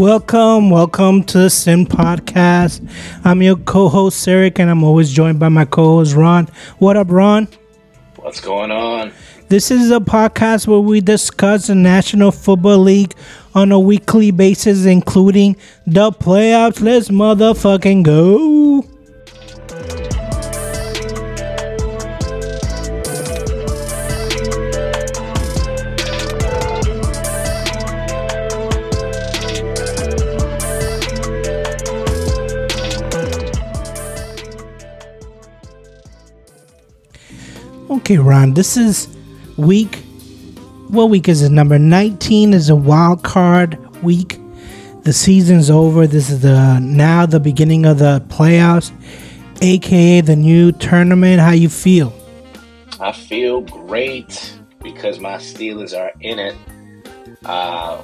Welcome, welcome to the Sin Podcast. I'm your co-host Eric, and I'm always joined by my co-host Ron. What up, Ron? What's going on? This is a podcast where we discuss the National Football League on a weekly basis, including the playoffs. Let's motherfucking go! Okay, Ron, this is week. What week is it? Number 19 is a wild card week. The season's over. This is the now the beginning of the playoffs, aka the new tournament. How you feel? I feel great because my Steelers are in it. Uh,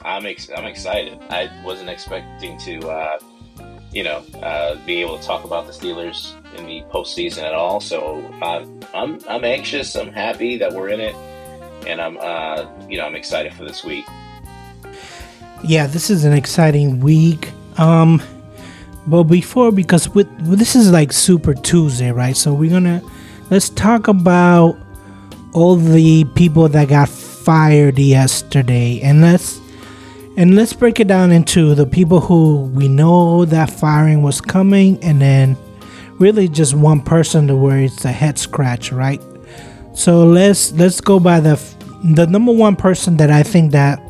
I'm ex- I'm excited. I wasn't expecting to, uh, you know, uh, be able to talk about the Steelers in the postseason at all. So uh, I'm I'm anxious. I'm happy that we're in it, and I'm uh, you know I'm excited for this week. Yeah, this is an exciting week. Um, but before because with well, this is like Super Tuesday, right? So we're gonna let's talk about all the people that got fired yesterday, and let's and let's break it down into the people who we know that firing was coming, and then really just one person to where it's a head scratch, right? So let's let's go by the the number one person that I think that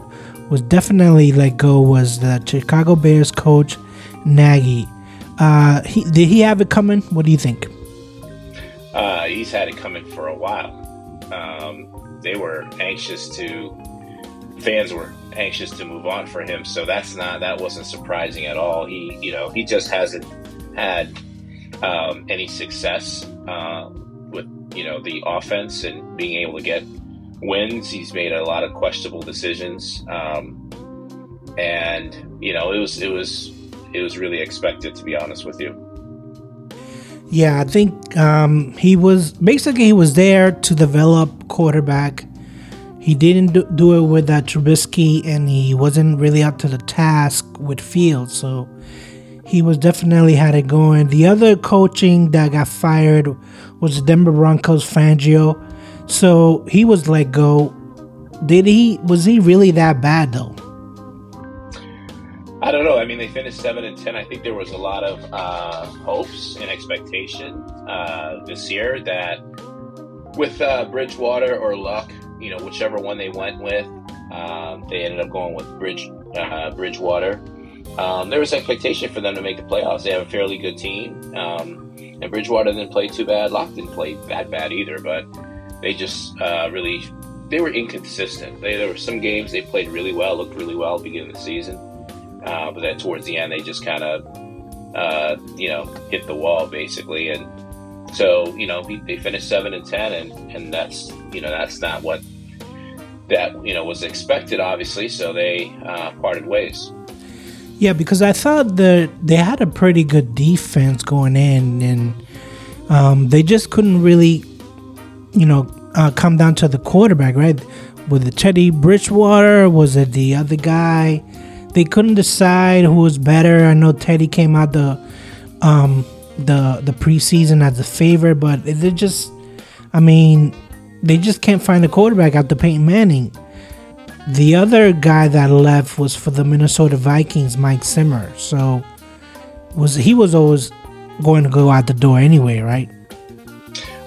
was definitely let go was the Chicago Bears coach Nagy. Uh, he, did he have it coming? What do you think? Uh, he's had it coming for a while. Um, they were anxious to, fans were anxious to move on for him. So that's not that wasn't surprising at all. He, you know, he just hasn't had um, any success uh, with you know the offense and being able to get wins. He's made a lot of questionable decisions, um, and you know it was it was it was really expected to be honest with you. Yeah, I think um, he was basically he was there to develop quarterback. He didn't do, it with that Trubisky, and he wasn't really up to the task with Fields. So he was definitely had it going. The other coaching that got fired was the Denver Broncos Fangio. So he was let go. Did he was he really that bad though? I don't know. I mean, they finished seven and ten. I think there was a lot of uh, hopes and expectation uh, this year that with uh, Bridgewater or Lock, you know, whichever one they went with, um, they ended up going with Bridge uh, Bridgewater. Um, there was expectation for them to make the playoffs. They have a fairly good team, um, and Bridgewater didn't play too bad. Lock didn't play that bad either, but they just uh, really they were inconsistent. They, there were some games they played really well, looked really well at the beginning of the season, uh, but then towards the end they just kind of uh, you know hit the wall basically, and so you know they finished seven and ten, and and that's you know that's not what that you know was expected, obviously. So they uh, parted ways. Yeah, because I thought that they had a pretty good defense going in, and um, they just couldn't really, you know, uh, come down to the quarterback, right? With it Teddy Bridgewater? Was it the other guy? They couldn't decide who was better. I know Teddy came out the um, the the preseason as a favorite, but they just, I mean, they just can't find a quarterback after Peyton Manning. The other guy that left was for the Minnesota Vikings, Mike Zimmer. So was he was always going to go out the door anyway, right?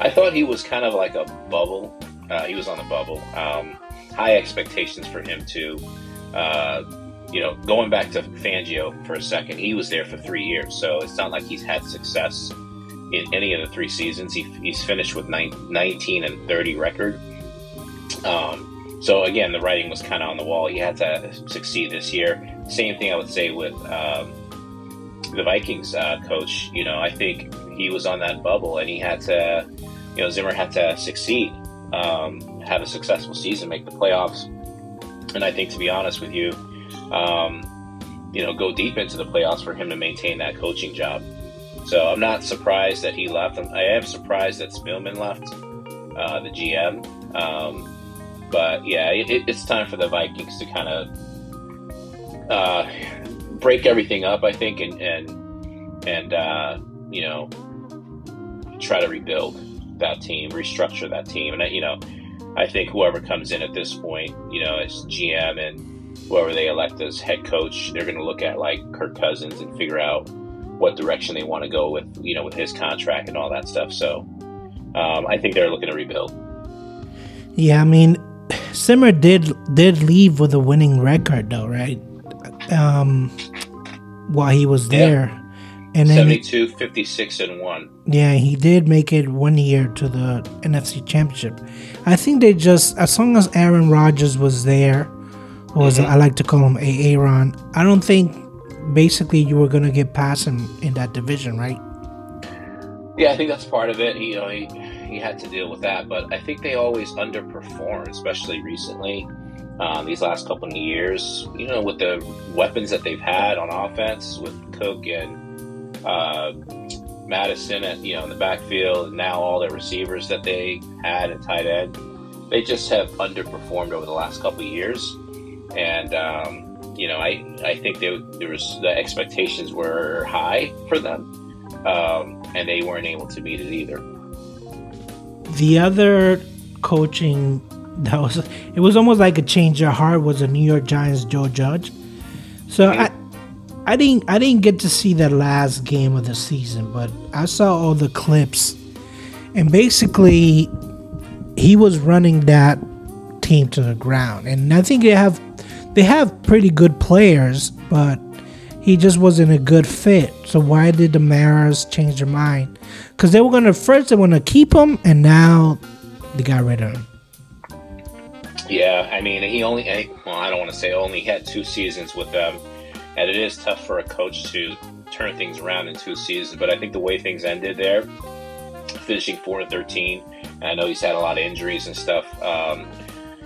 I thought he was kind of like a bubble. Uh, he was on the bubble. Um, high expectations for him too. Uh, you know, going back to Fangio for a second, he was there for three years, so it's not like he's had success in any of the three seasons. He, he's finished with nine, 19 and 30 record. Um, so again, the writing was kind of on the wall. He had to succeed this year. Same thing I would say with um, the Vikings uh, coach. You know, I think he was on that bubble, and he had to, you know, Zimmer had to succeed, um, have a successful season, make the playoffs, and I think, to be honest with you, um, you know, go deep into the playoffs for him to maintain that coaching job. So I'm not surprised that he left. I am surprised that Spielman left, uh, the GM. Um, but yeah, it, it's time for the Vikings to kind of uh, break everything up. I think, and and and uh, you know, try to rebuild that team, restructure that team, and you know, I think whoever comes in at this point, you know, as GM and whoever they elect as head coach, they're going to look at like Kirk Cousins and figure out what direction they want to go with, you know, with his contract and all that stuff. So, um, I think they're looking to rebuild. Yeah, I mean, Zimmer did did leave with a winning record, though, right? Um, while he was there. Yeah. And 72, 56, and 1. Yeah, he did make it one year to the NFC Championship. I think they just, as long as Aaron Rodgers was there, or as mm-hmm. I like to call him, Aaron, I don't think basically you were going to get past him in that division, right? Yeah, I think that's part of it. You know, he, he had to deal with that, but I think they always underperform, especially recently. Um, these last couple of years, you know, with the weapons that they've had on offense with Cook and uh, Mattison at you know in the backfield, and now all the receivers that they had at tight end, they just have underperformed over the last couple of years. And um, you know, I I think they, there was the expectations were high for them, um, and they weren't able to meet it either. The other coaching that was it was almost like a change of heart was the New York Giants Joe Judge. So I I didn't I didn't get to see that last game of the season, but I saw all the clips and basically he was running that team to the ground. And I think they have they have pretty good players, but he just wasn't a good fit. So why did the Maras change their mind? Because they were gonna first they want to keep him, and now they got rid of him. Yeah, I mean, he only, well, I don't want to say only, had two seasons with them. And it is tough for a coach to turn things around in two seasons. But I think the way things ended there, finishing 4 and 13, I know he's had a lot of injuries and stuff. Um,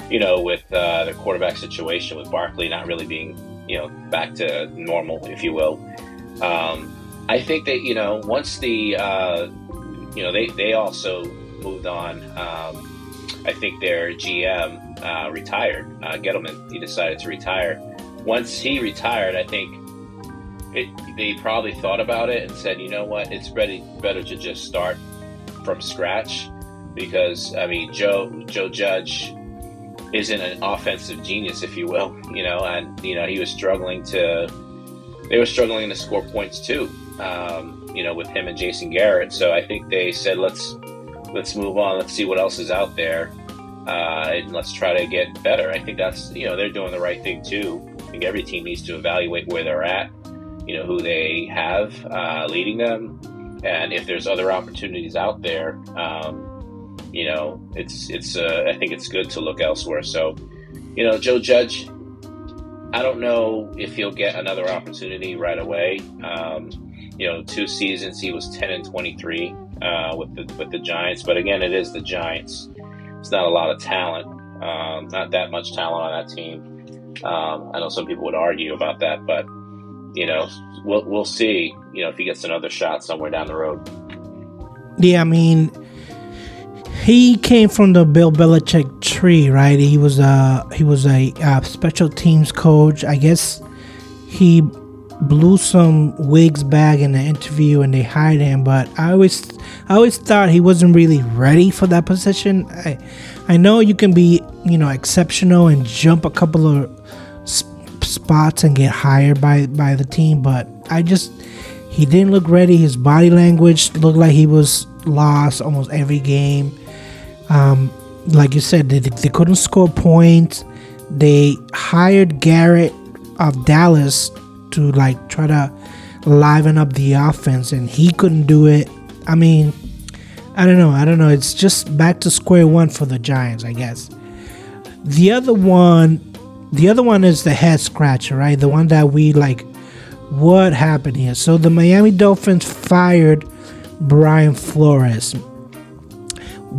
you know, with uh, the quarterback situation, with Barkley not really being, you know, back to normal, if you will. Um, I think that, you know, once the, uh, you know, they, they also moved on. Um, I think their GM uh, retired. Uh, Gettleman, he decided to retire. Once he retired, I think it, they probably thought about it and said, you know what, it's better, better to just start from scratch because I mean Joe Joe Judge isn't an offensive genius, if you will, you know, and you know he was struggling to they were struggling to score points too, um, you know, with him and Jason Garrett. So I think they said let's let's move on, let's see what else is out there uh, and let's try to get better. I think that's you know they're doing the right thing too. I think every team needs to evaluate where they're at, you know who they have uh, leading them, and if there's other opportunities out there, um, you know it's it's uh, I think it's good to look elsewhere. So, you know Joe Judge, I don't know if he'll get another opportunity right away. Um, you know, two seasons he was ten and twenty three uh, with the with the Giants, but again, it is the Giants it's not a lot of talent, um, not that much talent on that team. Um, I know some people would argue about that, but you know, we'll we'll see. You know, if he gets another shot somewhere down the road. Yeah, I mean, he came from the Bill Belichick tree, right? He was a he was a, a special teams coach. I guess he blew some wigs back in the interview and they hired him but i always i always thought he wasn't really ready for that position i i know you can be you know exceptional and jump a couple of sp- spots and get hired by by the team but i just he didn't look ready his body language looked like he was lost almost every game um like you said they, they couldn't score points they hired garrett of dallas to like try to liven up the offense and he couldn't do it. I mean, I don't know. I don't know. It's just back to square one for the Giants, I guess. The other one, the other one is the head scratcher, right? The one that we like. What happened here? So the Miami Dolphins fired Brian Flores.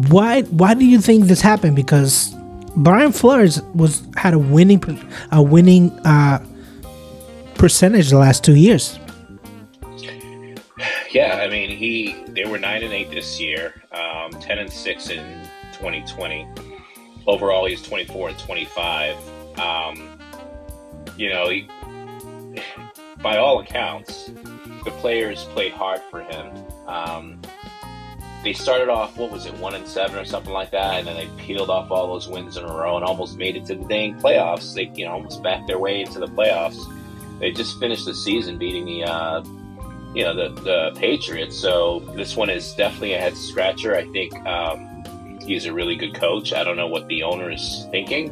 Why? Why do you think this happened? Because Brian Flores was had a winning, a winning uh, percentage the last two years. Yeah, I mean, he they were nine and eight this year, um, ten and six in 2020. Overall, he's 24 and 25. Um, you know, he, by all accounts, the players played hard for him. Um, they started off, what was it, one and seven or something like that, and then they peeled off all those wins in a row and almost made it to the dang playoffs. They, you know, almost backed their way into the playoffs. They just finished the season beating the, uh, you know, the the Patriots. So this one is definitely a head scratcher. I think um, he's a really good coach. I don't know what the owner is thinking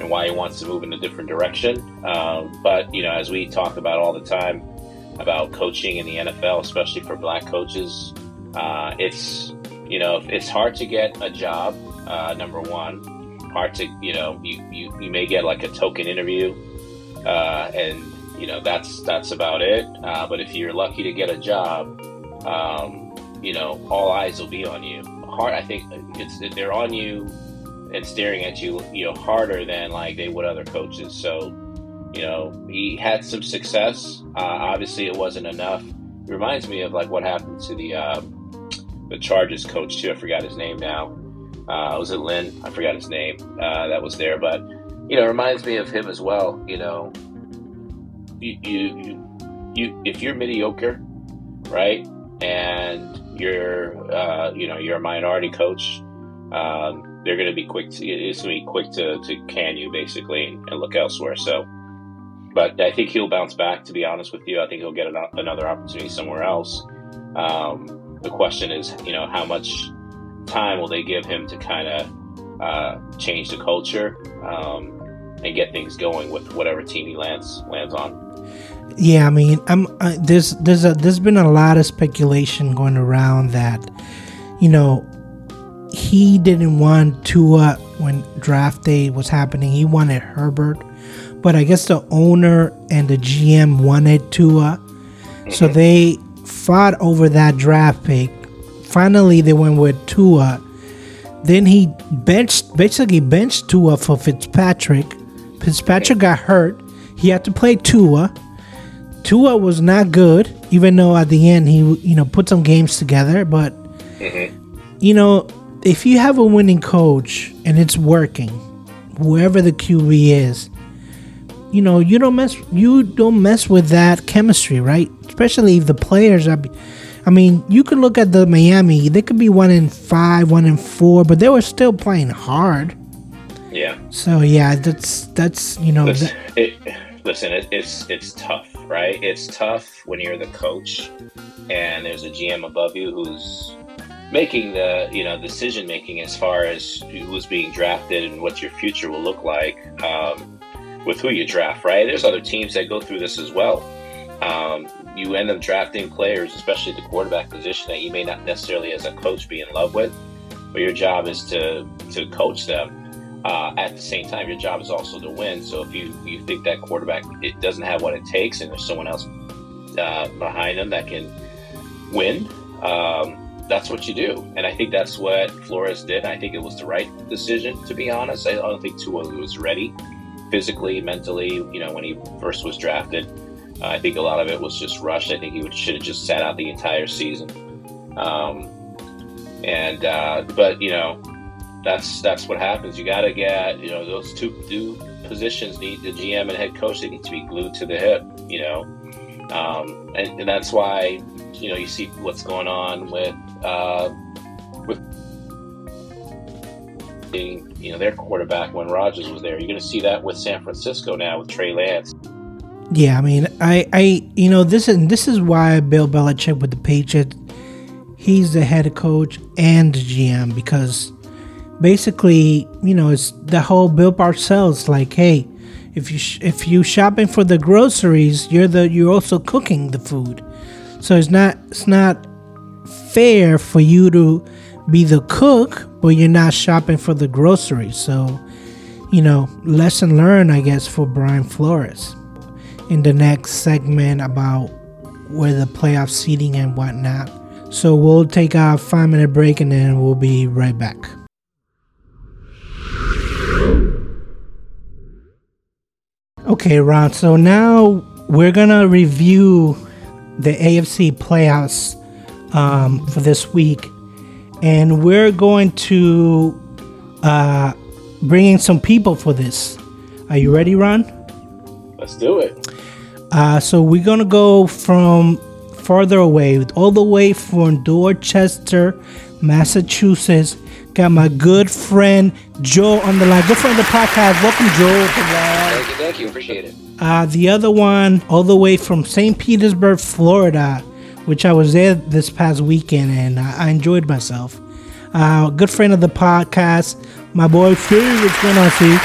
and why he wants to move in a different direction. Um, but you know, as we talk about all the time about coaching in the NFL, especially for black coaches, uh, it's you know it's hard to get a job. Uh, number one, hard to you know you, you, you may get like a token interview, uh, and you know that's that's about it. Uh, but if you're lucky to get a job, um, you know all eyes will be on you. Hard, I think it's they're on you and staring at you, you know, harder than like they would other coaches. So, you know, he had some success. Uh, obviously, it wasn't enough. It reminds me of like what happened to the um, the Chargers coach too. I forgot his name now. Uh, was it Lynn? I forgot his name. Uh, that was there, but you know, it reminds me of him as well. You know, you you, you if you're mediocre, right, and you're uh, you know you're a minority coach, um, they're going to be quick. To, it's going to be quick to, to can you basically and, and look elsewhere. So, but I think he'll bounce back. To be honest with you, I think he'll get an, another opportunity somewhere else. Um, the question is, you know, how much time will they give him to kind of uh, change the culture um, and get things going with whatever team he lands lands on? Yeah, I mean, I'm uh, there's there's a there's been a lot of speculation going around that, you know, he didn't want Tua when draft day was happening. He wanted Herbert, but I guess the owner and the GM wanted Tua, so mm-hmm. they fought over that draft pick. Finally, they went with Tua. Then he benched, basically benched Tua for Fitzpatrick. Fitzpatrick got hurt. He had to play Tua. Tua was not good, even though at the end he, you know, put some games together. But, mm-hmm. you know, if you have a winning coach and it's working, whoever the QB is, you know, you don't mess you don't mess with that chemistry, right? Especially if the players are I mean, you could look at the Miami, they could be one in five, one in four, but they were still playing hard. Yeah. So yeah, that's that's you know. Listen, it, listen it, it's it's tough, right? It's tough when you're the coach and there's a GM above you who's making the you know decision making as far as who's being drafted and what your future will look like. Um, with who you draft, right? There's other teams that go through this as well. Um, you end up drafting players, especially the quarterback position, that you may not necessarily, as a coach, be in love with, but your job is to to coach them. Uh, at the same time, your job is also to win. So if you you think that quarterback it doesn't have what it takes, and there's someone else uh, behind them that can win, um, that's what you do. And I think that's what Flores did. I think it was the right decision, to be honest. I don't think Tua was ready physically, mentally, you know, when he first was drafted. Uh, I think a lot of it was just rushed. I think he should have just sat out the entire season. Um, and uh, but you know, that's that's what happens. You got to get you know those two two positions need the GM and head coach. They need to be glued to the hip. You know, um, and, and that's why you know you see what's going on with uh, with you know their quarterback when Rodgers was there. You're going to see that with San Francisco now with Trey Lance. Yeah, I mean, I, I, you know, this is this is why Bill Belichick with the Patriots, he's the head coach and the GM because basically, you know, it's the whole Bill Parcells like, hey, if you sh- if you shopping for the groceries, you're the you're also cooking the food, so it's not it's not fair for you to be the cook, but you're not shopping for the groceries. So, you know, lesson learned, I guess, for Brian Flores. In the next segment about where the playoff seating and whatnot. So we'll take a five minute break and then we'll be right back. Okay, Ron. So now we're gonna review the AFC playoffs um, for this week and we're going to uh, bring in some people for this. Are you ready, Ron? Let's do it. Uh, so we're gonna go from farther away, all the way from Dorchester, Massachusetts. Got my good friend Joe on the line. Good friend of the podcast. Welcome, Joe. Thank you, thank you. Appreciate it. Uh, the other one, all the way from St. Petersburg, Florida, which I was there this past weekend and I, I enjoyed myself. Uh, good friend of the podcast, my boy Steve. What's going on, Steve?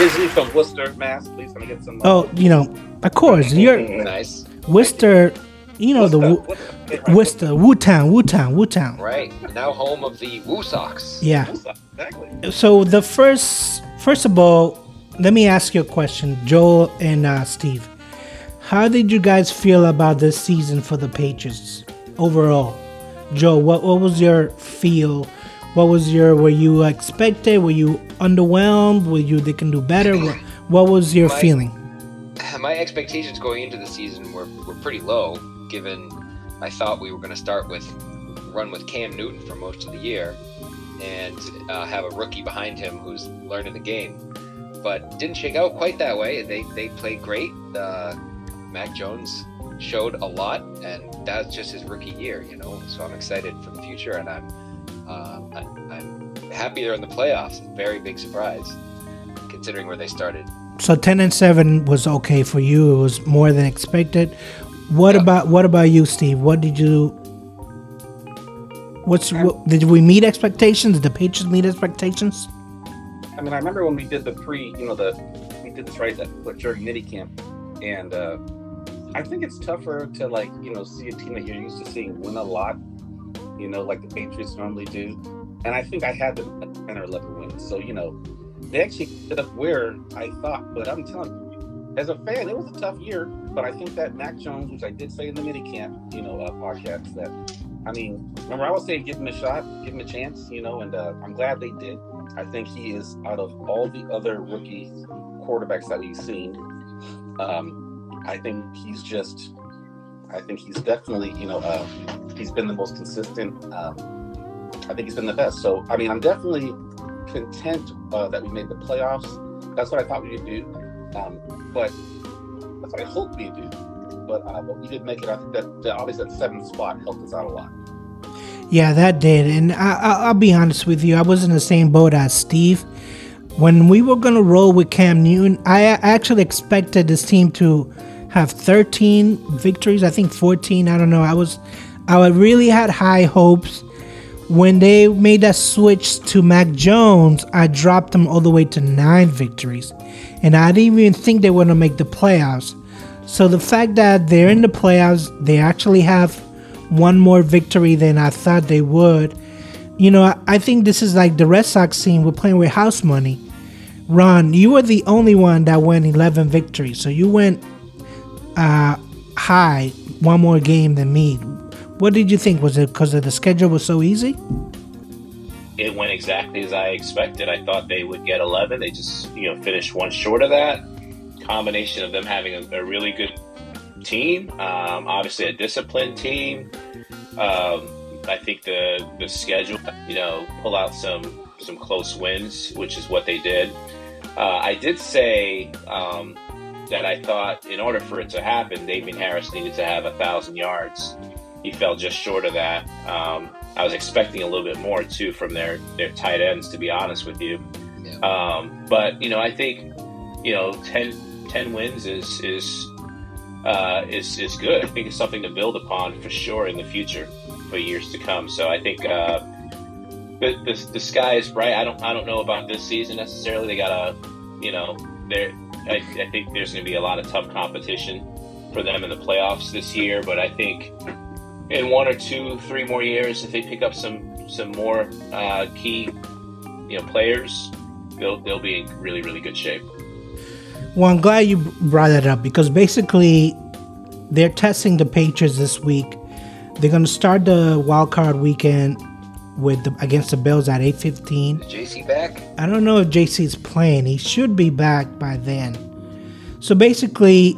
Originally from Worcester, Mass. Please let me get some. Oh, you know, of course, you're Nice. Worcester. You know the Wo- Worcester, Wu Town, Wu Town, Wu Town. Right. Now home of the Woo Sox. Yeah. Exactly. So the first, first of all, let me ask you a question, Joel and uh, Steve. How did you guys feel about this season for the Patriots overall? Joe, what what was your feel? What was your were you expected? Were you underwhelmed? Were you they can do better? What, what was your My- feeling? My expectations going into the season were, were pretty low, given I thought we were going to start with run with Cam Newton for most of the year and uh, have a rookie behind him who's learning the game. But didn't shake out quite that way. They they played great. Uh, Mac Jones showed a lot, and that's just his rookie year, you know. So I'm excited for the future, and I'm uh, I'm, I'm happy they're in the playoffs. Very big surprise, considering where they started. So ten and seven was okay for you. It was more than expected. What Yeah. about what about you, Steve? What did you? What's what, did we meet expectations? Did the Patriots meet expectations? I mean, I remember when we did the pre, you know, the we did this right at like, during mini camp, and uh, I think it's tougher to like, you know, see a team that you're used to seeing win a lot, you know, like the Patriots normally do. And I think I had them at 10 or 11 wins. So, you know, they actually ended up where I thought. But I'm telling you, as a fan, it was a tough year. But I think that Mac Jones, which I did say in the mini camp, you know, uh, podcast, that I mean, remember I was saying give him a shot, give him a chance, you know, and uh, I'm glad they did. I think he is out of all the other rookie quarterbacks that we've seen. Um, I think he's just, I think he's definitely, you know, uh, he's been the most consistent. Um, I think he's been the best. So, I mean, I'm definitely content uh, that we made the playoffs. That's what I thought we would do. Um, but that's what I hope we'd do. But, uh, but we did make it. I think that, that obviously that seventh spot helped us out a lot. Yeah, that did. And I, I, I'll be honest with you, I was in the same boat as Steve. When we were going to roll with Cam Newton, I actually expected this team to have 13 victories. I think 14. I don't know. I was, I really had high hopes. When they made that switch to Mac Jones, I dropped them all the way to nine victories. And I didn't even think they were to make the playoffs. So the fact that they're in the playoffs, they actually have one more victory than I thought they would. You know, I, think this is like the Red Sox team. We're playing with house money. Ron, you were the only one that went 11 victories. So you went uh, high one more game than me. What did you think? Was it because of the schedule was so easy? It went exactly as I expected. I thought they would get 11. They just, you know, finished one short of that. Combination of them having a, a really good team, um, obviously a disciplined team. Um, I think the the schedule, you know, pull out some some close wins, which is what they did. Uh, I did say um, that I thought in order for it to happen, Damien Harris needed to have a thousand yards. He fell just short of that. Um, I was expecting a little bit more too from their their tight ends, to be honest with you. Yeah. Um, but you know, I think you know 10, 10 wins is is uh, is is good. I think it's something to build upon for sure in the future for years to come. So I think uh, the, the the sky is bright. I don't I don't know about this season necessarily. They got a you know there. I, I think there's going to be a lot of tough competition for them in the playoffs this year. But I think in one or two, three more years, if they pick up some some more uh, key you know players, they'll they'll be in really really good shape. Well, I'm glad you brought that up because basically they're testing the Patriots this week. They're going to start the wild card weekend with the, against the Bills at 8:15. JC back? I don't know if JC is playing. He should be back by then. So basically,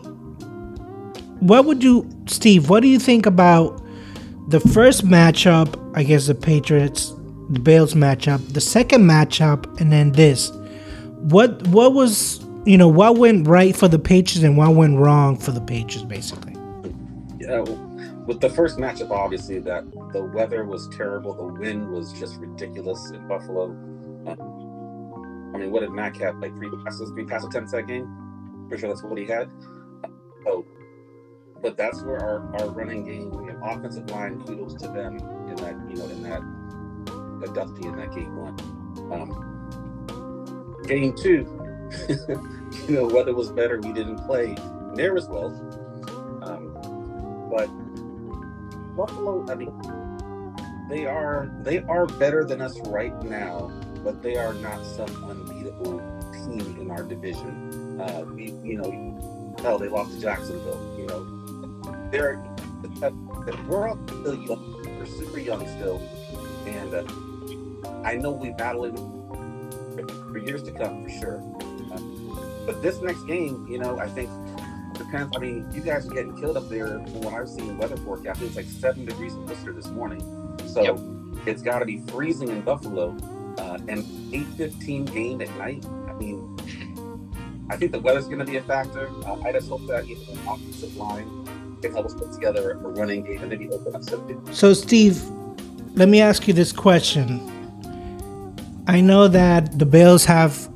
what would you, Steve? What do you think about the first matchup against the Patriots, the Bills matchup, the second matchup, and then this? What what was you know, what went right for the Patriots and what went wrong for the Patriots, basically. Yeah, with the first matchup, obviously that the weather was terrible. The wind was just ridiculous in Buffalo. Uh, I mean, what did Mac have? Like three passes, three pass attempts that game. Pretty sure that's what he had. Oh, but that's where our, our running game, we have offensive line, kudos to them in that you know in that that Dusty in that game one. Um, game two, you know, weather was better. We didn't play near as well. Um, but Buffalo, I mean, they are they are better than us right now, but they are not some unbeatable team in our division. Uh, we, you know, hell, they lost to Jacksonville. You know, they're we're all still young. We're super young still, and uh, I know we battling for years to come for sure. Uh, but this next game, you know, I think depends. I mean, you guys are getting killed up there. From what I've seen, weather forecast, it's like seven degrees in Worcester this morning. So yep. it's got to be freezing in Buffalo. Uh, and eight fifteen game at night. I mean, I think the weather's going to be a factor. Uh, I just hope that even the offensive line can help us put together a running game and maybe open up some. So, Steve, let me ask you this question. I know that the Bills have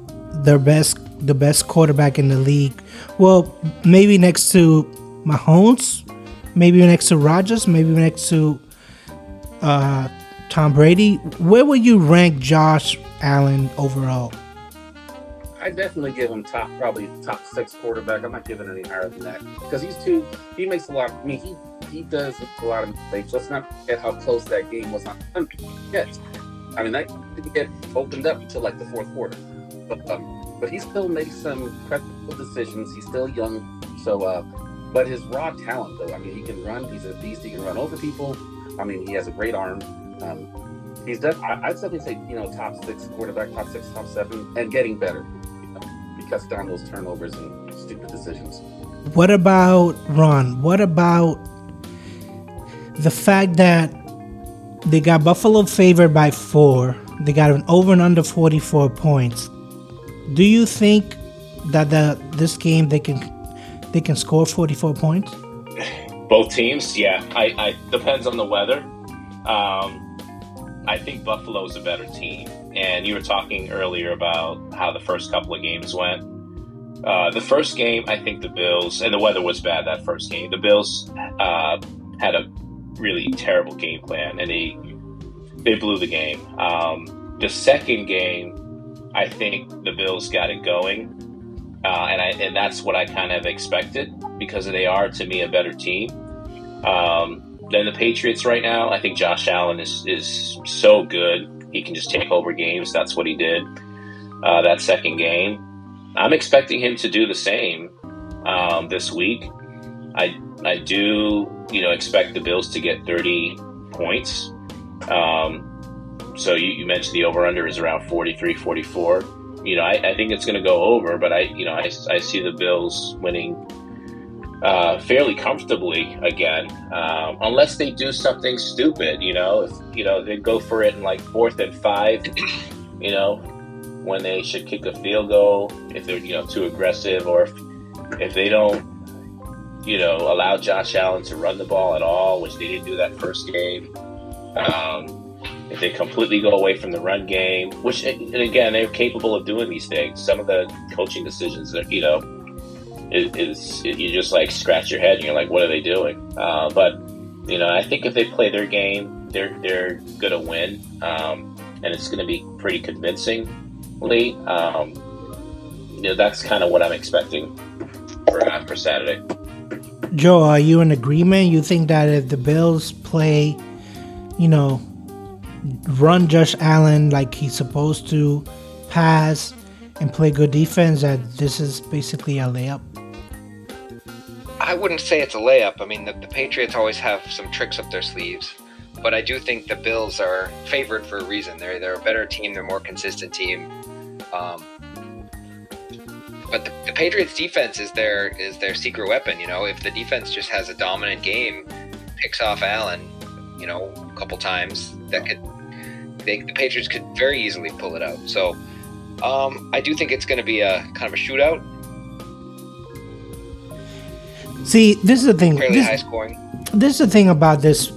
their best the best quarterback in the league. Well, maybe next to Mahomes, maybe next to Rodgers, maybe next to uh, Tom Brady. Where would you rank Josh Allen overall? I definitely give him top, probably top six quarterback. I'm not giving any higher than that because he's too. He makes a lot. I mean, he he does a lot of mistakes. Let's not forget how close that game was on. Yes, I mean that didn't get opened up until like the fourth quarter. But um, but he still makes some questionable decisions. He's still young, so uh, but his raw talent though, I mean, he can run. He's a beast. He can run over people. I mean, he has a great arm. Um, he's def- I'd definitely say you know top six quarterback, top six, top seven, and getting better. You know, cuts down those turnovers and stupid decisions. What about Ron? What about the fact that they got Buffalo favored by four? They got an over and under 44 points do you think that the this game they can they can score 44 points? Both teams, yeah. I, I depends on the weather. Um, I think Buffalo's a better team, and you were talking earlier about how the first couple of games went. Uh, the first game, I think the Bills, and the weather was bad that first game. The Bills uh, had a really terrible game plan, and they they blew the game. Um, the second game, I think the Bills got it going, uh, and I and that's what I kind of expected because they are to me a better team um, than the Patriots right now. I think Josh Allen is is so good; he can just take over games. That's what he did uh, that second game. I'm expecting him to do the same um, this week. I I do you know expect the Bills to get 30 points. Um, so you, you mentioned the over under is around 43, 44. You know, I, I think it's going to go over, but I, you know, I, I see the Bills winning uh, fairly comfortably again, um, unless they do something stupid. You know, if you know they go for it in like fourth and five, you know, when they should kick a field goal if they're you know too aggressive, or if, if they don't, you know, allow Josh Allen to run the ball at all, which they didn't do that first game. Um, if they completely go away from the run game, which and again they're capable of doing these things. Some of the coaching decisions that you know is, you just like scratch your head and you're like, what are they doing? Uh, but you know, I think if they play their game, they're they're gonna win, um, and it's gonna be pretty convincingly. Um, you know, that's kind of what I'm expecting for uh, for Saturday. Joe, are you in agreement? You think that if the Bills play, you know, run Josh Allen like he's supposed to, pass, and play good defense, that this is basically a layup? I wouldn't say it's a layup. I mean, the, the Patriots always have some tricks up their sleeves, but I do think the Bills are favored for a reason. They're they're a better team. They're a more consistent team. Um, but the, the, Patriots defense is their is their secret weapon. You know, if the defense just has a dominant game, picks off Allen, you know, a couple times, that could they, the Patriots could very easily pull it out. So um, I do think it's going to be a kind of a shootout. See, this is the thing. This, high scoring. This is the thing about this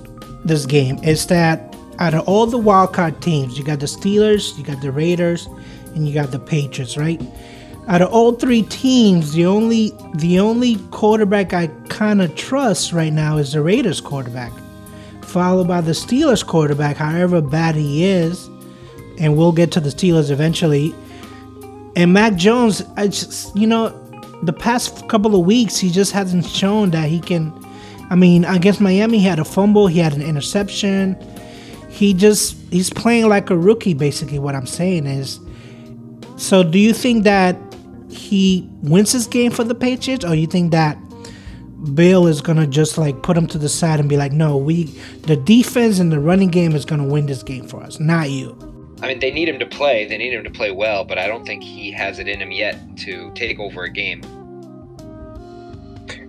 this game is that out of all the wildcard teams, you got the Steelers, you got the Raiders, and you got the Patriots, right? Out of all three teams, the only the only quarterback I kind of trust right now is the Raiders quarterback followed by the Steelers quarterback, however bad he is, and we'll get to the Steelers eventually. And Mac Jones, I just you know, the past couple of weeks he just hasn't shown that he can. I mean, against Miami, he had a fumble, he had an interception. He just he's playing like a rookie. Basically, what I'm saying is. So, do you think that he wins this game for the Patriots, or you think that Bill is gonna just like put him to the side and be like, "No, we the defense and the running game is gonna win this game for us, not you." I mean, they need him to play. They need him to play well, but I don't think he has it in him yet to take over a game.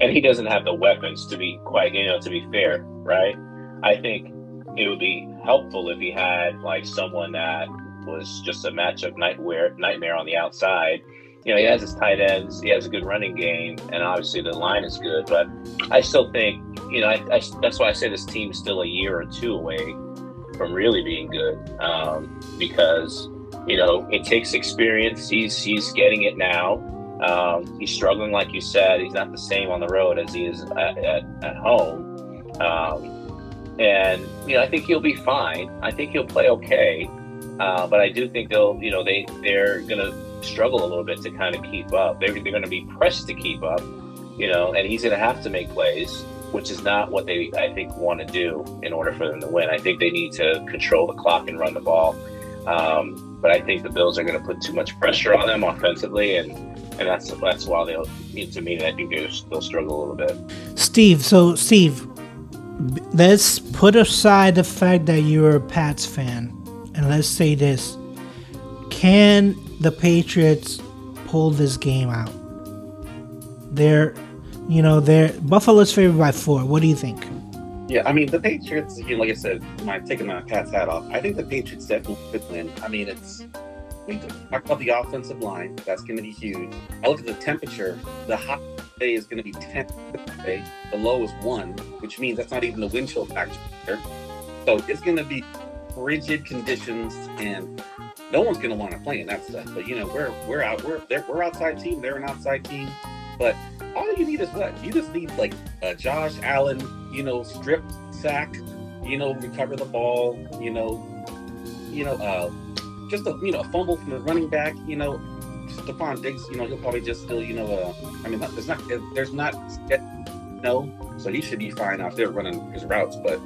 and he doesn't have the weapons to be quite you know to be fair right i think it would be helpful if he had like someone that was just a matchup nightmare nightmare on the outside you know he has his tight ends he has a good running game and obviously the line is good but i still think you know I, I, that's why i say this team's still a year or two away from really being good um, because you know it takes experience he's he's getting it now um, he's struggling, like you said. He's not the same on the road as he is at, at, at home. Um, and, you know, I think he'll be fine. I think he'll play okay. Uh, but I do think they'll, you know, they, they're going to struggle a little bit to kind of keep up. They're, they're going to be pressed to keep up, you know, and he's going to have to make plays, which is not what they, I think, want to do in order for them to win. I think they need to control the clock and run the ball. Um, but I think the Bills are going to put too much pressure on them offensively, and and that's that's why they'll to me I think they'll, they'll struggle a little bit. Steve, so Steve, let's put aside the fact that you're a Pats fan, and let's say this: Can the Patriots pull this game out? They're, you know, they're Buffalo's favored by four. What do you think? Yeah, I mean the Patriots. You know, like I said, my taking my Pat's hat off. I think the Patriots definitely could win. I mean, it's we talk about the offensive line. That's going to be huge. I look at the temperature. The high today is going to be ten. Today, the low is one, which means that's not even the wind chill factor. So it's going to be frigid conditions, and no one's going to want to play in that stuff. But you know, we're we're out. We're we're outside team. They're an outside team. But all you need is what? You just need like a Josh Allen, you know, strip sack, you know, recover the ball, you know, you know, uh, just a you know a fumble from the running back, you know, Stefon Diggs, you know, he'll probably just still, you know, uh, I mean, there's not there's not no, so he should be fine out there running his routes. But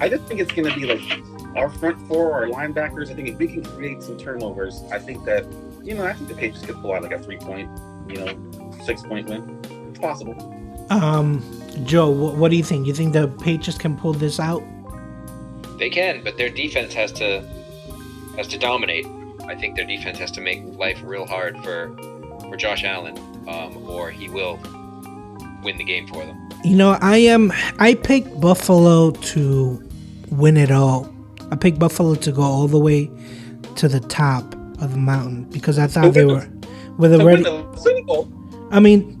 I just think it's going to be like our front four, our linebackers. I think if we can create some turnovers, I think that you know, I think the Patriots could pull out like a three point, you know, six point win. It's possible. Um, Joe, what, what do you think? You think the Patriots can pull this out? They can, but their defense has to has to dominate. I think their defense has to make life real hard for for Josh Allen, um, or he will win the game for them. You know, I am. I picked Buffalo to win it all. I picked Buffalo to go all the way to the top of the mountain because I thought they were with To win already. the Super Bowl. I mean,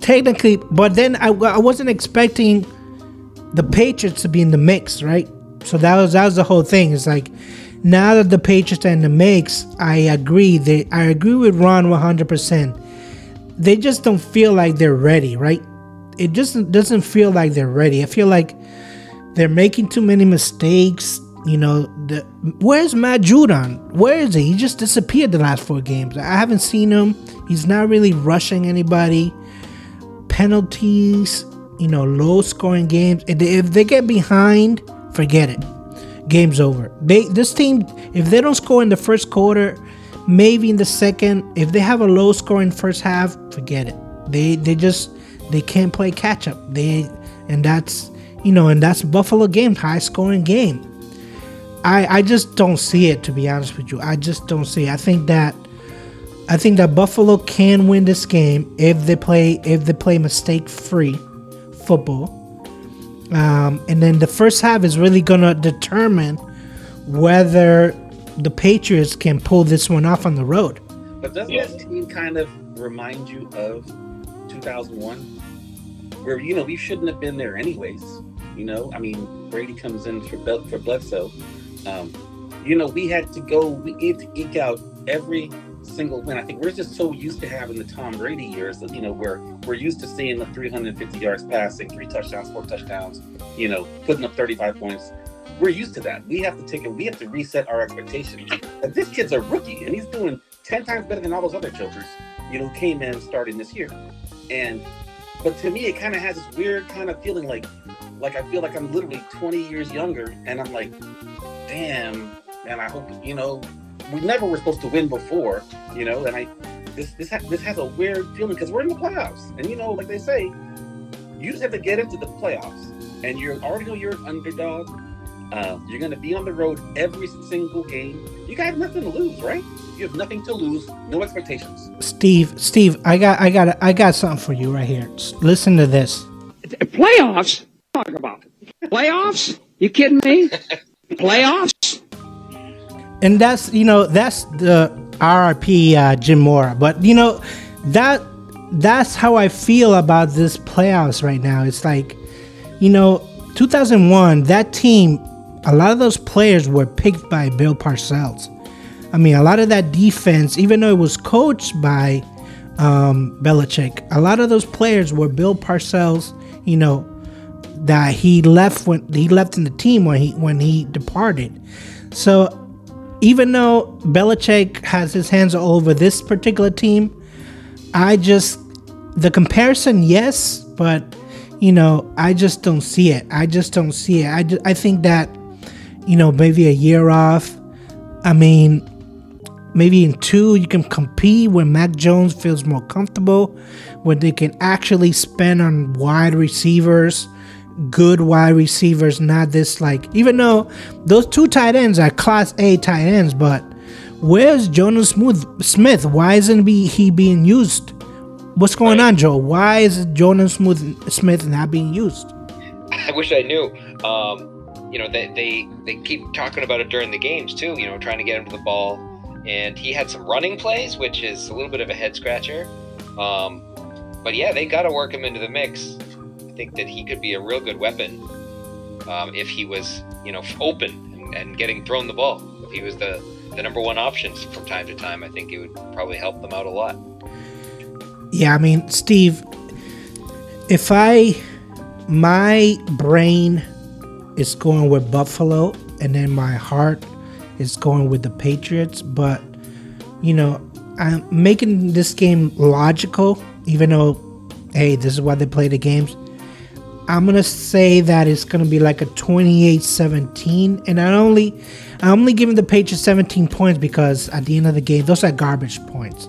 technically, but then I, I wasn't expecting the Patriots to be in the mix, right? So that was that was the whole thing. It's like now that the Patriots are in the mix, I agree. They I agree with Ron one hundred percent. They just don't feel like they're ready, right? It just doesn't feel like they're ready. I feel like they're making too many mistakes. You know, the, where's Matt Judon? Where is he? He just disappeared the last four games. I haven't seen him. He's not really rushing anybody. Penalties, you know, low scoring games. If they, if they get behind, forget it. Game's over. They this team, if they don't score in the first quarter, maybe in the second, if they have a low scoring first half, forget it. They they just they can't play catch up. They and that's you know, and that's Buffalo game, high scoring game. I I just don't see it to be honest with you. I just don't see. It. I think that I think that Buffalo can win this game if they play if they play mistake free football. Um, and then the first half is really gonna determine whether the Patriots can pull this one off on the road. But doesn't Yeah. this team kind of remind you of 2001? where you know we shouldn't have been there anyways. You know, I mean, Brady comes in for Bel- for Bledsoe. Um, you know, we had to go. We had to eke out every single win. I think we're just so used to having the Tom Brady years that you know we're we're used to seeing the 350 yards passing, three touchdowns, four touchdowns. You know, putting up 35 points. We're used to that. We have to take it. We have to reset our expectations. And this kid's a rookie, and he's doing 10 times better than all those other chokers. You know, came in starting this year, and but to me, it kind of has this weird kind of feeling like like I feel like I'm literally 20 years younger, and I'm like, damn. And I hope you know we never were supposed to win before, you know. And I this this ha- this has a weird feeling because we're in the playoffs, and you know, like they say, you just have to get into the playoffs, and you're already know you're an underdog. Uh, you're going to be on the road every single game. You got nothing to lose, right? You have nothing to lose, no expectations. Steve, Steve, I got, I got, I got something for you right here. S- Listen to this. Playoffs? Talk about playoffs? You kidding me? Playoffs? and that's you know that's the RRP uh, Jim Mora. But you know that that's how I feel about this playoffs right now. It's like you know 2001 that team, a lot of those players were picked by Bill Parcells. I mean, a lot of that defense, even though it was coached by um, Belichick, a lot of those players were Bill Parcells. You know that he left when he left in the team when he when he departed. So even though Belichick has his hands all over this particular team, I just the comparison, yes, but you know, I just don't see it. I just don't see it. I, I think that you know maybe a year off. I mean, maybe in two you can compete when Mac Jones feels more comfortable, when they can actually spend on wide receivers good wide receivers, not this like even though those two tight ends are class A tight ends, but where's Jonnu Smith? Smith? Why isn't he being used? What's going Right. on, Joe? Why is Jonnu Smith Smith not being used? I wish I knew. Um, you know, they, they they keep talking about it during the games too. You know, trying to get him to the ball, and he had some running plays, which is a little bit of a head scratcher. Um, but yeah, they got to work him into the mix. Think that he could be a real good weapon um, if he was, you know, open and, and getting thrown the ball. If he was the the number one option from time to time, I think it would probably help them out a lot. Yeah, I mean, Steve, if I my brain is going with Buffalo and then my heart is going with the Patriots, but you know, I'm making this game logical, even though hey, this is why they play the games. I'm gonna say that it's gonna be like a 28-17, and I only I'm only giving the Patriots 17 points because at the end of the game, those are garbage points.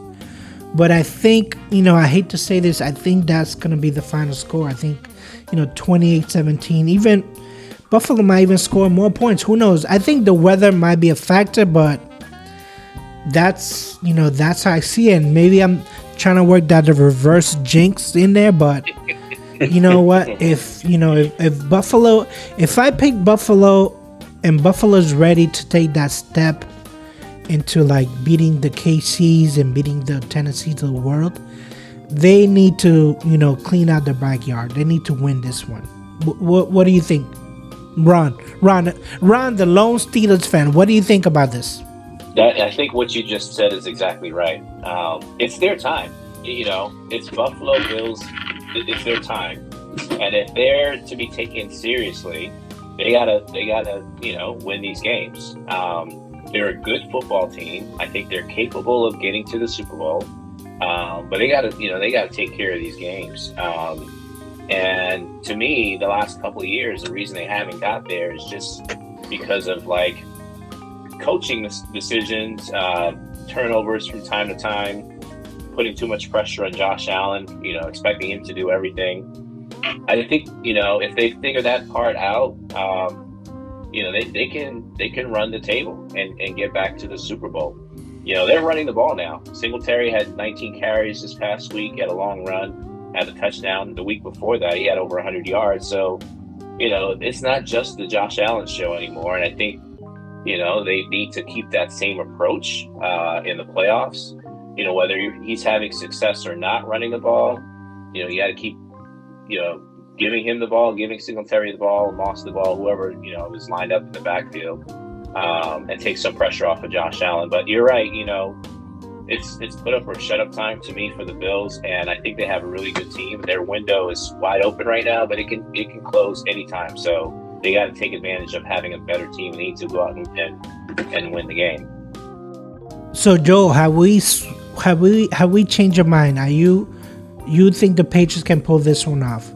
But I think, you know, I hate to say this, I think that's to be the final score. I think, you know, 28 17. Even Buffalo might even score more points. Who knows? I think the weather might be a factor, but that's, you know, that's how I see it. And maybe I'm trying to work that the reverse jinx in there, but you know what? If, you know, if, if Buffalo, if I pick Buffalo and Buffalo's ready to take that step, into like beating the KCs and beating the Tennessees of the world, they need to, you know, clean out their backyard. They need to win this one. What what, what do you think, Ron? Ron, Ron, the lone Steelers fan. What do you think about this? That, I think what you just said is exactly right. Um, it's their time. You know, it's Buffalo Bills. It- It's their time, and if they're to be taken seriously, they gotta they gotta you know win these games. Um, they're a good football team. I think they're capable of getting to the Super Bowl, um, but they gotta you know they gotta take care of these games. Um, and to me, the last couple of years, the reason they haven't got there is just because of like coaching decisions, uh, turnovers from time to time, putting too much pressure on Josh Allen, you know, expecting him to do everything. I think, you know, if they figure that part out, um, you know, they, they can they can run the table and, and get back to the Super Bowl. You know, they're running the ball now. Singletary had 19 carries this past week, had a long run, had a touchdown. The week before that, he had over 100 yards. So, you know, it's not just the Josh Allen show anymore. And I think you know, they need to keep that same approach uh, in the playoffs. You know, whether he's having success or not running the ball, you know, you got to keep, you know, giving him the ball, giving Singletary the ball, Moss the ball, whoever you know is lined up in the backfield, um, and take some pressure off of Josh Allen. But you're right, you know, it's it's put up or shut up time to me for the Bills, and I think they have a really good team. Their window is wide open right now, but it can it can close anytime. So they got to take advantage of having a better team. They need to go out and and, and win the game. So Joe, have we have we have we changed your mind? Are you you think the Patriots can pull this one off?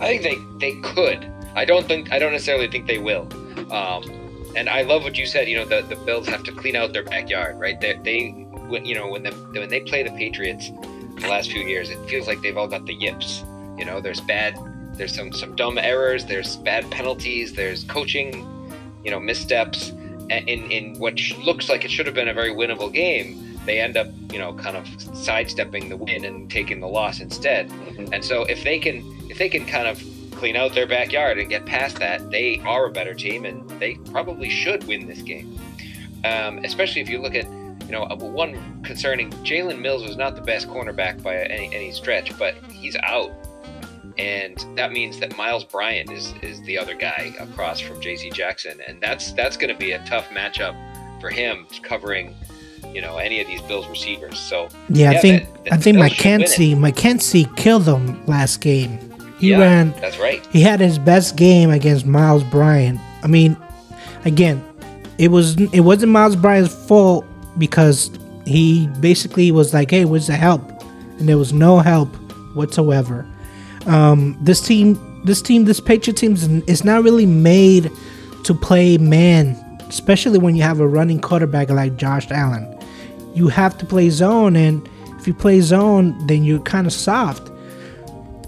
I think they they could. I don't think I don't necessarily think they will. Um, and I love what you said. You know, the, the Bills have to clean out their backyard, right? They, they when, you know when the when they play the Patriots the last few years, it feels like they've all got the yips. You know, there's bad, there's some some dumb errors, there's bad penalties, there's coaching, you know, missteps. In in what looks like it should have been a very winnable game, they end up, you know, kind of sidestepping the win and taking the loss instead. Mm-hmm. And so if they can if they can kind of clean out their backyard and get past that, they are a better team and they probably should win this game. Um, especially if you look at, you know, one concerning Jalen Mills was not the best cornerback by any, any stretch, but he's out. And that means that Miles Bryant is, is the other guy across from J.C. Jackson, and that's that's going to be a tough matchup for him covering, you know, any of these Bills receivers. So yeah, yeah I think that, that I think McKenzie McKenzie killed them last game. He yeah, ran. That's right. He had his best game against Miles Bryant. I mean, again, it was it wasn't Miles Bryant's fault because he basically was like, "Hey, where's the help?" And there was no help whatsoever. Um, this team, this team, this Patriot team is not really made to play man, especially when you have a running quarterback like Josh Allen. You have to play zone, and if you play zone, then you're kind of soft.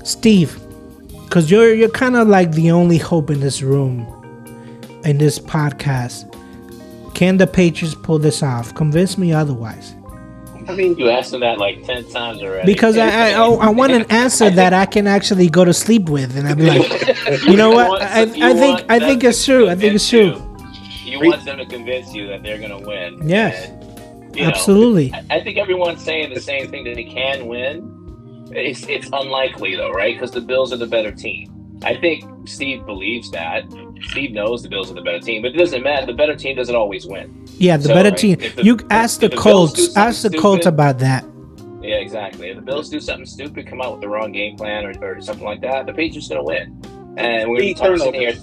Steve, because you're you're kind of like the only hope in this room, in this podcast. Can the Patriots pull this off? Convince me otherwise. I mean, you asked them that like ten times already. Because I I, oh, I, want an answer that I can actually go to sleep with, and I'd be like, you know what? I, I think I think it's true. I think it's true. You, you want them to convince you that they're going to win. Yes, and, absolutely. Know, I think everyone's saying the same thing that he can win it's it's unlikely though, right? Because the Bills are the better team. I think Steve believes that. Steve knows the Bills are the better team, but it doesn't matter. The better team doesn't always win. Yeah, the so, better right, team. The, you ask the, the Colts. Ask the Colts about that. Yeah, exactly. If the Bills do something stupid, come out with the wrong game plan or, or something like that, the Patriots going to win. And we're going to be here.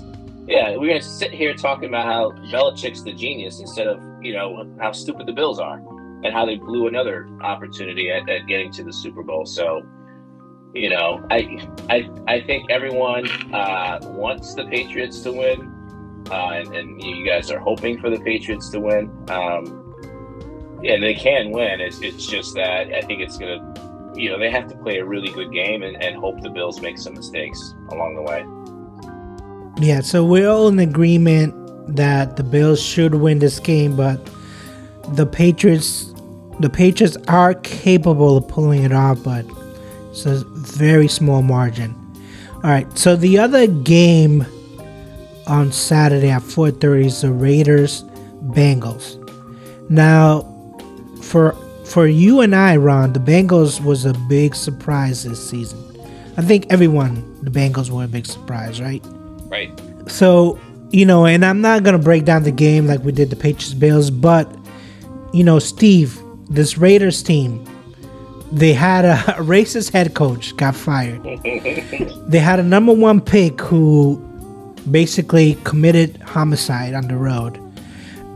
Yeah, we're going to sit here talking about how Belichick's the genius instead of you know how stupid the Bills are and how they blew another opportunity at, at getting to the Super Bowl. So you know, I I I think everyone uh, wants the Patriots to win, uh, and, and, you guys are hoping for the Patriots to win. Um, yeah, they can win. It's it's just that I think it's gonna, you know, they have to play a really good game and, and hope the Bills make some mistakes along the way. Yeah, so we're all in agreement that the Bills should win this game, but the Patriots, the Patriots are capable of pulling it off, but it's a very small margin. All right, so the other game on Saturday at 4:30 is the Raiders Bengals. Now, for for you and I, Ron, the Bengals was a big surprise this season. I think everyone, the Bengals were a big surprise, right? Right. So, you know, and I'm not gonna break down the game like we did the Patriots Bills, but you know, Steve, this Raiders team, they had a, a racist head coach got fired. they had a number one pick who basically committed homicide on the road.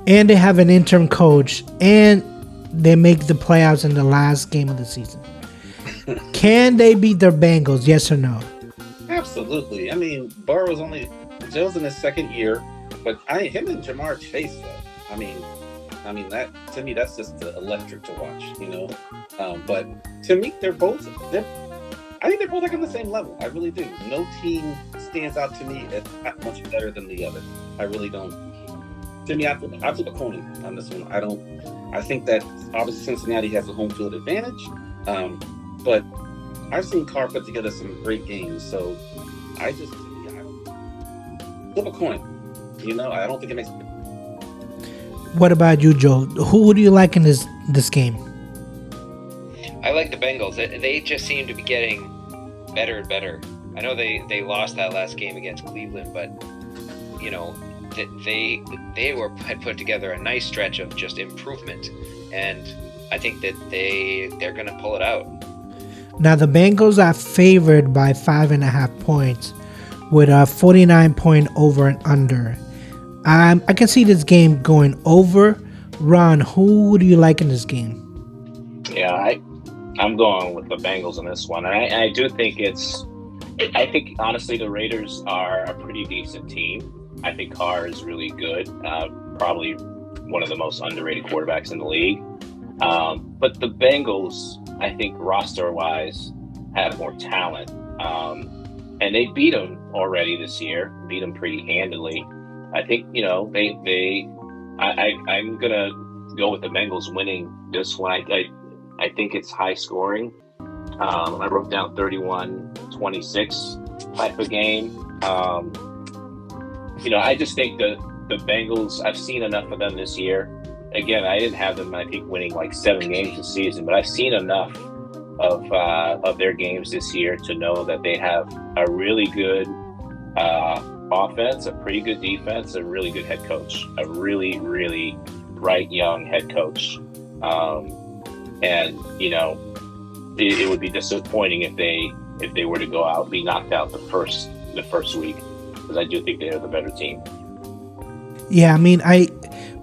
And they have an interim coach and they make the playoffs in the last game of the season. Can they beat their Bengals? Yes or no? Absolutely. I mean, Burrow's only Joe's in his second year, but I him and Ja'Marr Chase though. I mean, I mean that to me that's just electric to watch, you know. Um, but to me, they're both they're. I think they're both like on the same level. I really do. No team stands out to me as much better than the other. I really don't. To me, I I flip a coin on this one. I don't. I think that obviously Cincinnati has a home field advantage, um, but I've seen Carr put together some great games. So I just flip a coin. You know, I don't think it makes what about you, Joe? Who do you like in this this game? I like the Bengals. They just seem to be getting better and better I know they they lost that last game against Cleveland, but you know that they they were had put together a nice stretch of just improvement, and I think that they they're going to pull it out. Now the Bengals are favored by five and a half points, with a 49 point over and under. Um, I can see this game going over. Ron, who do you like in this game? Yeah, I, I'm going with the Bengals in this one. I, I do think it's. I think honestly, the Raiders are a pretty decent team. I think Carr is really good. Uh, probably one of the most underrated quarterbacks in the league. Um, but the Bengals, I think roster wise, have more talent. Um, and they beat them already this year, beat them pretty handily. I think, you know, they, they, I, I, I'm going to go with the Bengals winning this one. I, I, I think it's high scoring. Um, I wrote down 31 26 type of game. Um, you know, I just think the, the Bengals, I've seen enough of them this year again, I didn't have them. I think winning like seven games this season, but I've seen enough of uh, of their games this year to know that they have a really good uh, offense, a pretty good defense, a really good head coach, a really really bright young head coach. Um, and you know, it, it would be disappointing if they if they were to go out be knocked out the first the first week because I do think they are the better team. Yeah, I mean, I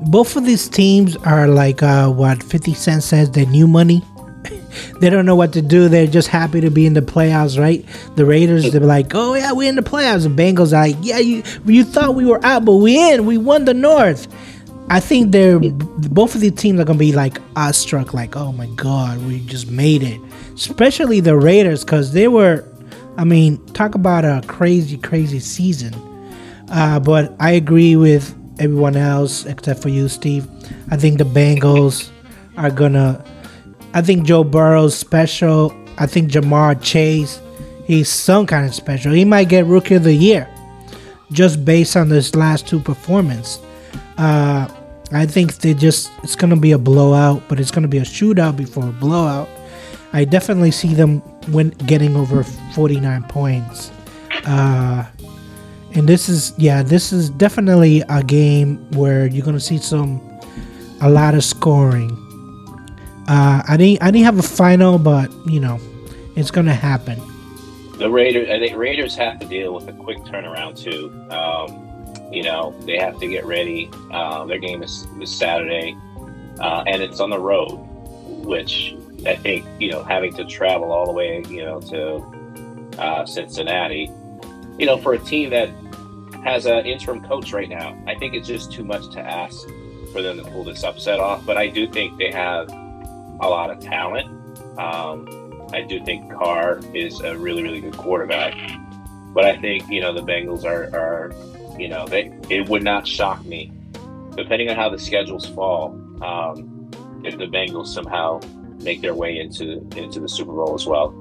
both of these teams are like uh, what 50 Cent says, they're new money. They don't know what to do. They're just happy to be in the playoffs, right? The Raiders, they're like, oh, yeah, we're in the playoffs. The Bengals are like, yeah, you, you thought we were out, but we in. We won the North. I think they're both of these teams are gonna be like awestruck, like, oh my god, we just made it. Especially the Raiders, because they were, I mean, talk about a crazy, crazy season. Uh, but I agree with everyone else except for you, Steve. I think the Bengals are gonna. I think Joe Burrow's special. I think Ja'Marr Chase, he's some kind of special. He might get Rookie of the Year, just based on this last two performance. Uh, I think they just it's gonna be a blowout, but it's gonna be a shootout before a blowout. I definitely see them getting over 49 points. Uh, and this is yeah this is definitely a game where you're gonna see some a lot of scoring uh i didn't i didn't have a final but you know it's gonna happen the raiders i think raiders have to deal with a quick turnaround too um you know they have to get ready uh, their game is this saturday uh, and it's on the road which i think you know having to travel all the way you know to uh, cincinnati you know for a team that has an interim coach right now. I think it's just too much to ask for them to pull this upset off. But I do think they have a lot of talent. Um, I do think Carr is a really, really good quarterback. But I think you know the Bengals are, are you know, they it would not shock me, depending on how the schedules fall, um, if the Bengals somehow make their way into into the Super Bowl as well.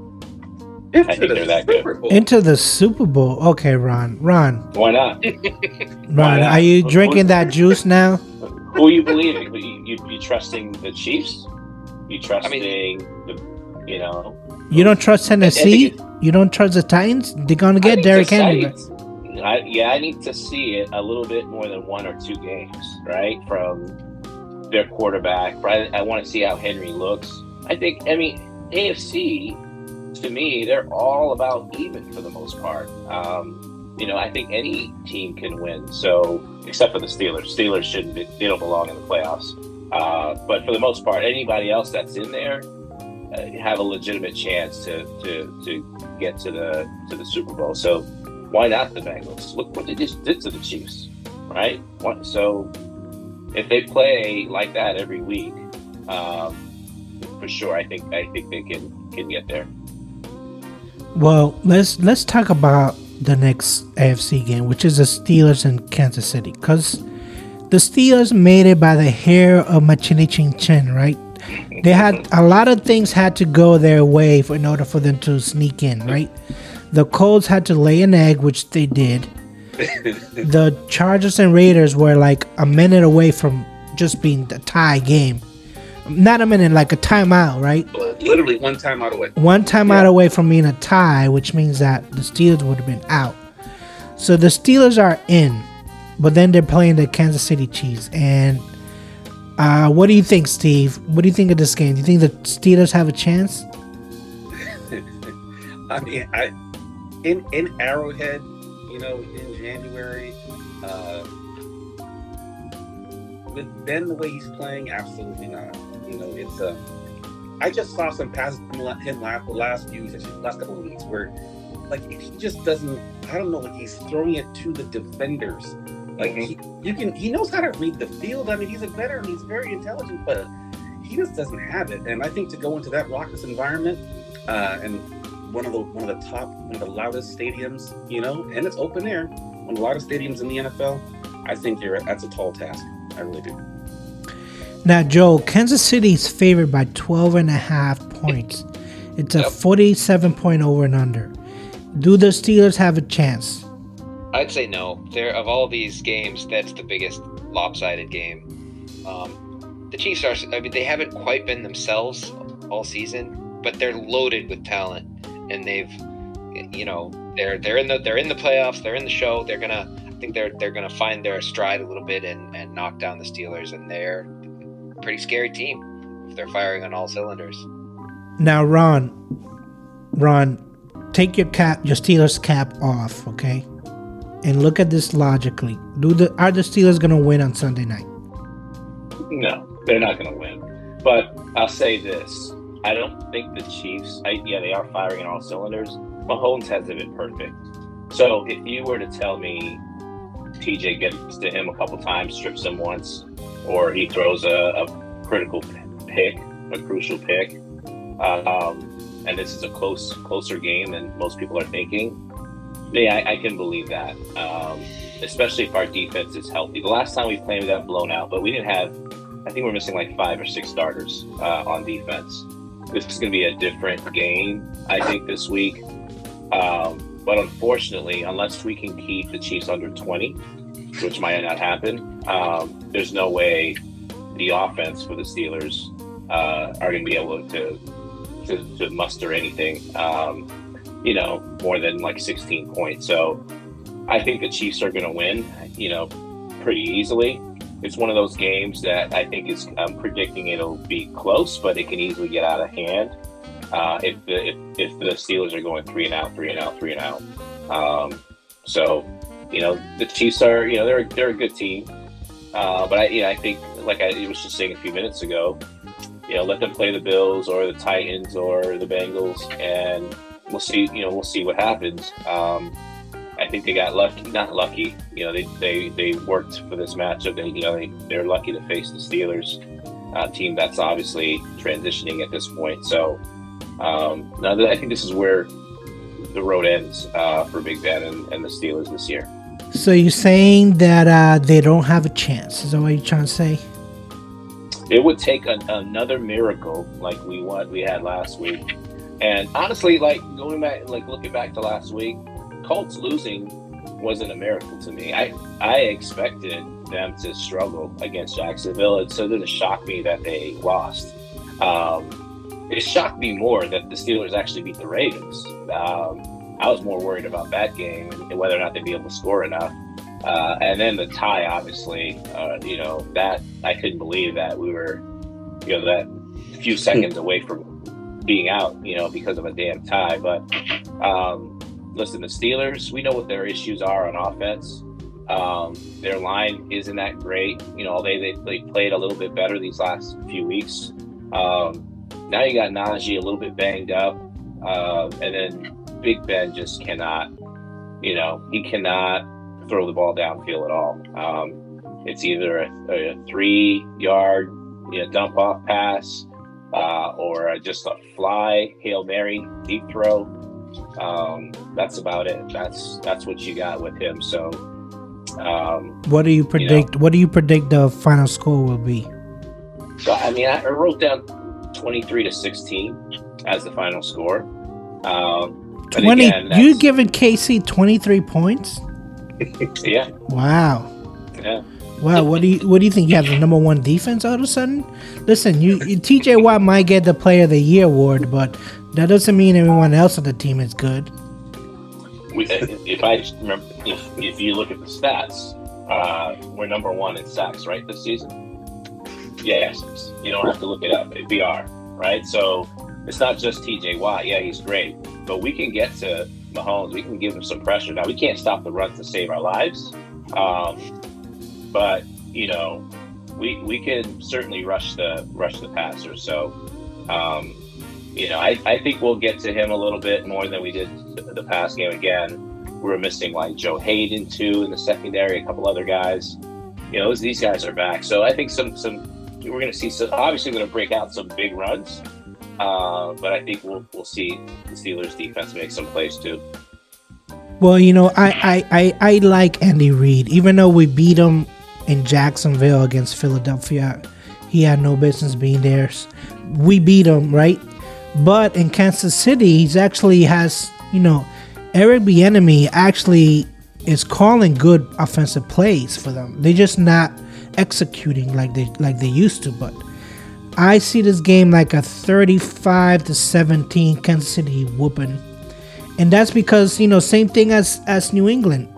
Into I think the they're that Super good. Bowl. into the super bowl okay ron ron Why not? ron not? are you drinking that juice now Who are you believing? You, you, you trusting the Chiefs? You trusting the you know? you don't trust tennessee you don't trust the titans they're gonna get Derrick henry I, yeah, I need to see it a little bit more than one or two games, right? From their quarterback. Right? I want to see how Henry looks. I think. I mean, AFC to me, they're all about even for the most part. Um, you know, I think any team can win. So, except for the Steelers, Steelers shouldn't. Be, they don't belong in the playoffs. Uh, but for the most part, anybody else that's in there uh, have a legitimate chance to, to to get to the to the Super Bowl. So why not the Bengals? Look what they just did to the Chiefs, right? So if they play like that every week, um, for sure, I think I think they can can get there. well let's let's talk about the next afc game which is the steelers and kansas city because the steelers made it by the hair of my chinny chin chin right they had a lot of things had to go their way for, in order for them to sneak in right the colts had to lay an egg which they did the chargers and raiders were like a minute away from just being the tie game not a minute, like a timeout, right? Literally one time out away. One timeout Yeah. away from being a tie, which means that the Steelers would have been out. So the Steelers are in, but then they're playing the Kansas City Chiefs. And uh, what do you think, Steve? What do you think of this game? Do you think the Steelers have a chance? I mean, I in in Arrowhead, you know, in January, uh, with Ben the way he's playing, absolutely not. You know, it's a. I just saw some passes from him last last few weeks, last couple of weeks where, like, he just doesn't. I don't know, like he's throwing it to the defenders. Like he, you can, he knows how to read the field. I mean, he's a veteran. He's very intelligent, but he just doesn't have it. And I think to go into that raucous environment, uh, and one of the one of the top, one of the loudest stadiums, you know, and it's open air, one of the loudest stadiums in the NFL. I think you're that's a tall task. I really do. Now, Joe, Kansas City is favored by 12 and a half points. It's a Yep. 47 point over and under. Do the Steelers have a chance? I'd say no. There of all these games, that's the biggest lopsided game. Um, the Chiefs are. I mean, they haven't quite been themselves all season, but they're loaded with talent, and they've, you know, they're they're in the they're in the playoffs. They're in the show. They're gonna. I think they're they're gonna find their stride a little bit and and knock down the Steelers, and they're a pretty scary team if they're firing on all cylinders. Now, Ron, Ron, take your cap, your Steelers cap off, okay? And look at this logically. Do the are the Steelers gonna win on Sunday night? No, they're not going to win. But I'll say this: I don't think the Chiefs. I, yeah, they are firing on all cylinders. Mahomes hasn't been perfect. So if you were to tell me TJ gets to him a couple times, strips him once, or he throws a, a critical pick, a crucial pick, um, and this is a close, closer game than most people are thinking. Yeah, I, I can believe that. Um, especially if our defense is healthy. The last time we played, we got blown out, but we didn't have. I think we're missing like five or six starters uh, on defense. This is going to be a different game, I think, this week. Um, but unfortunately, unless we can keep the Chiefs under 20, which might not happen, um, there's no way the offense for the Steelers uh, are going to be able to, to, to muster anything, um, you know, more than like 16 points. So I think the Chiefs are going to win, you know, pretty easily. It's one of those games that I think is. I'm predicting it'll be close, but it can easily get out of hand uh, if the if, if the Steelers are going three and out, three and out, three and out. Um, so, you know, the Chiefs are. You know, they're they're a good team, uh, but I yeah I think like I was just saying a few minutes ago, you know, let them play the Bills or the Titans or the Bengals, and we'll see. You know, we'll see what happens. Um, I think they got lucky, not lucky. You know, they they, they worked for this matchup. They, you know, they, they're lucky to face the Steelers, uh, team that's obviously transitioning at this point. So, um, now that I think this is where the road ends uh, for Big Ben and, and the Steelers this year. So you're saying that uh, they don't have a chance? Is that what you're trying to say? It would take an, another miracle like we what we had last week. And honestly, like going back, like looking back to last week, Colts losing wasn't a miracle to me. I I expected them to struggle against Jacksonville, and so it didn't shock me that they lost. Um, it shocked me more that the Steelers actually beat the Ravens. Um, I was more worried about that game and whether or not they'd be able to score enough. Uh, and then the tie, obviously, uh, you know that I couldn't believe that we were, you know, that few seconds away from being out, you know, because of a damn tie. But um, listen, the Steelers, we know what their issues are on offense. Um, their line isn't that great. You know, they, they they played a little bit better these last few weeks. Um, now you got Najee a little bit banged up, uh, and then Big Ben just cannot. You know, he cannot throw the ball downfield at all. Um, it's either a, a three-yard you know, dump off pass uh, or just a fly hail mary deep throw. Um, that's about it. That's that's what you got with him. So, um, What do you predict? What do you predict the final score will be? so I mean, I wrote down twenty-three to sixteen as the final score. Um, Twenty. again, you giving KC twenty three points? yeah, Wow. yeah. Wow, what do you what do you think? You have the number one defense all of a sudden? Listen, you, you TJ Watt might get the Player of the Year award, but that doesn't mean everyone else on the team is good. We, if I remember, if, if you look at the stats, uh, we're number one in sacks, right, this season. Yes, you don't have to look it up. We are right. So it's not just TJ Watt. Yeah, he's great, but we can get to Mahomes. We can give him some pressure. Now we can't stop the run to save our lives, um, but you know, we we can certainly rush the rush the passer. So, um, you know, I, I think we'll get to him a little bit more than we did the past game. Again, we were missing like Joe Haden too in the secondary, a couple other guys. You know, these guys are back. So I think some some we're going to see. So obviously, going to break out some big runs, uh, but I think we'll we'll see the Steelers defense make some plays too. Well, you know, I I, I, I like Andy Reid, even though we beat him in Jacksonville against Philadelphia. He had no business being there. We beat him, right? But in Kansas City, he's actually has you know, Eric Bieniemy actually is calling good offensive plays for them. They're just not executing like they like they used to. But I see this game like a 35 to 17 Kansas City whooping, and that's because you know same thing as as New England.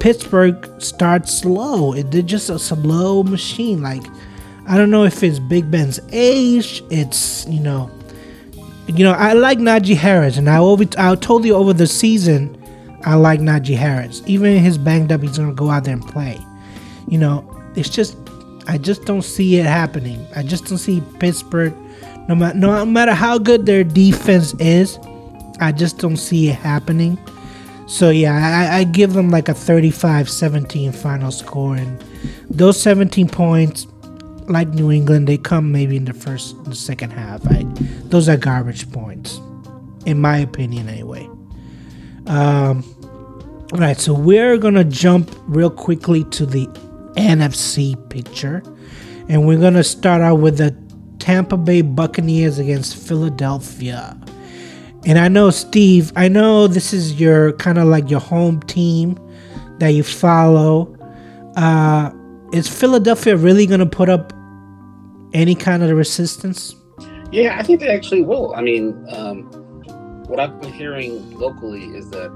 Pittsburgh starts slow. It, they're just a slow machine. Like I don't know if it's Big Ben's age. It's you know, you know I like Najee Harris, and I over I told you over the season I like Najee Harris. Even if his banged up, he's gonna go out there and play. You know, it's just I just don't see it happening. I just don't see Pittsburgh no matter no matter how good their defense is, I just don't see it happening. So yeah, I, I give them like a 35-17 final score and those 17 points like New England, they come maybe in the first the second half. I, those are garbage points, in my opinion, anyway. Um, all right, so we're gonna jump real quickly to the NFC picture. And we're to start out with the Tampa Bay Buccaneers against Philadelphia. And I know, Steve, I know this is your kind of like your home team that you follow. Uh, is Philadelphia really going to put up any kind of resistance? Yeah, I think they actually will. I mean, um, what I've been hearing locally is that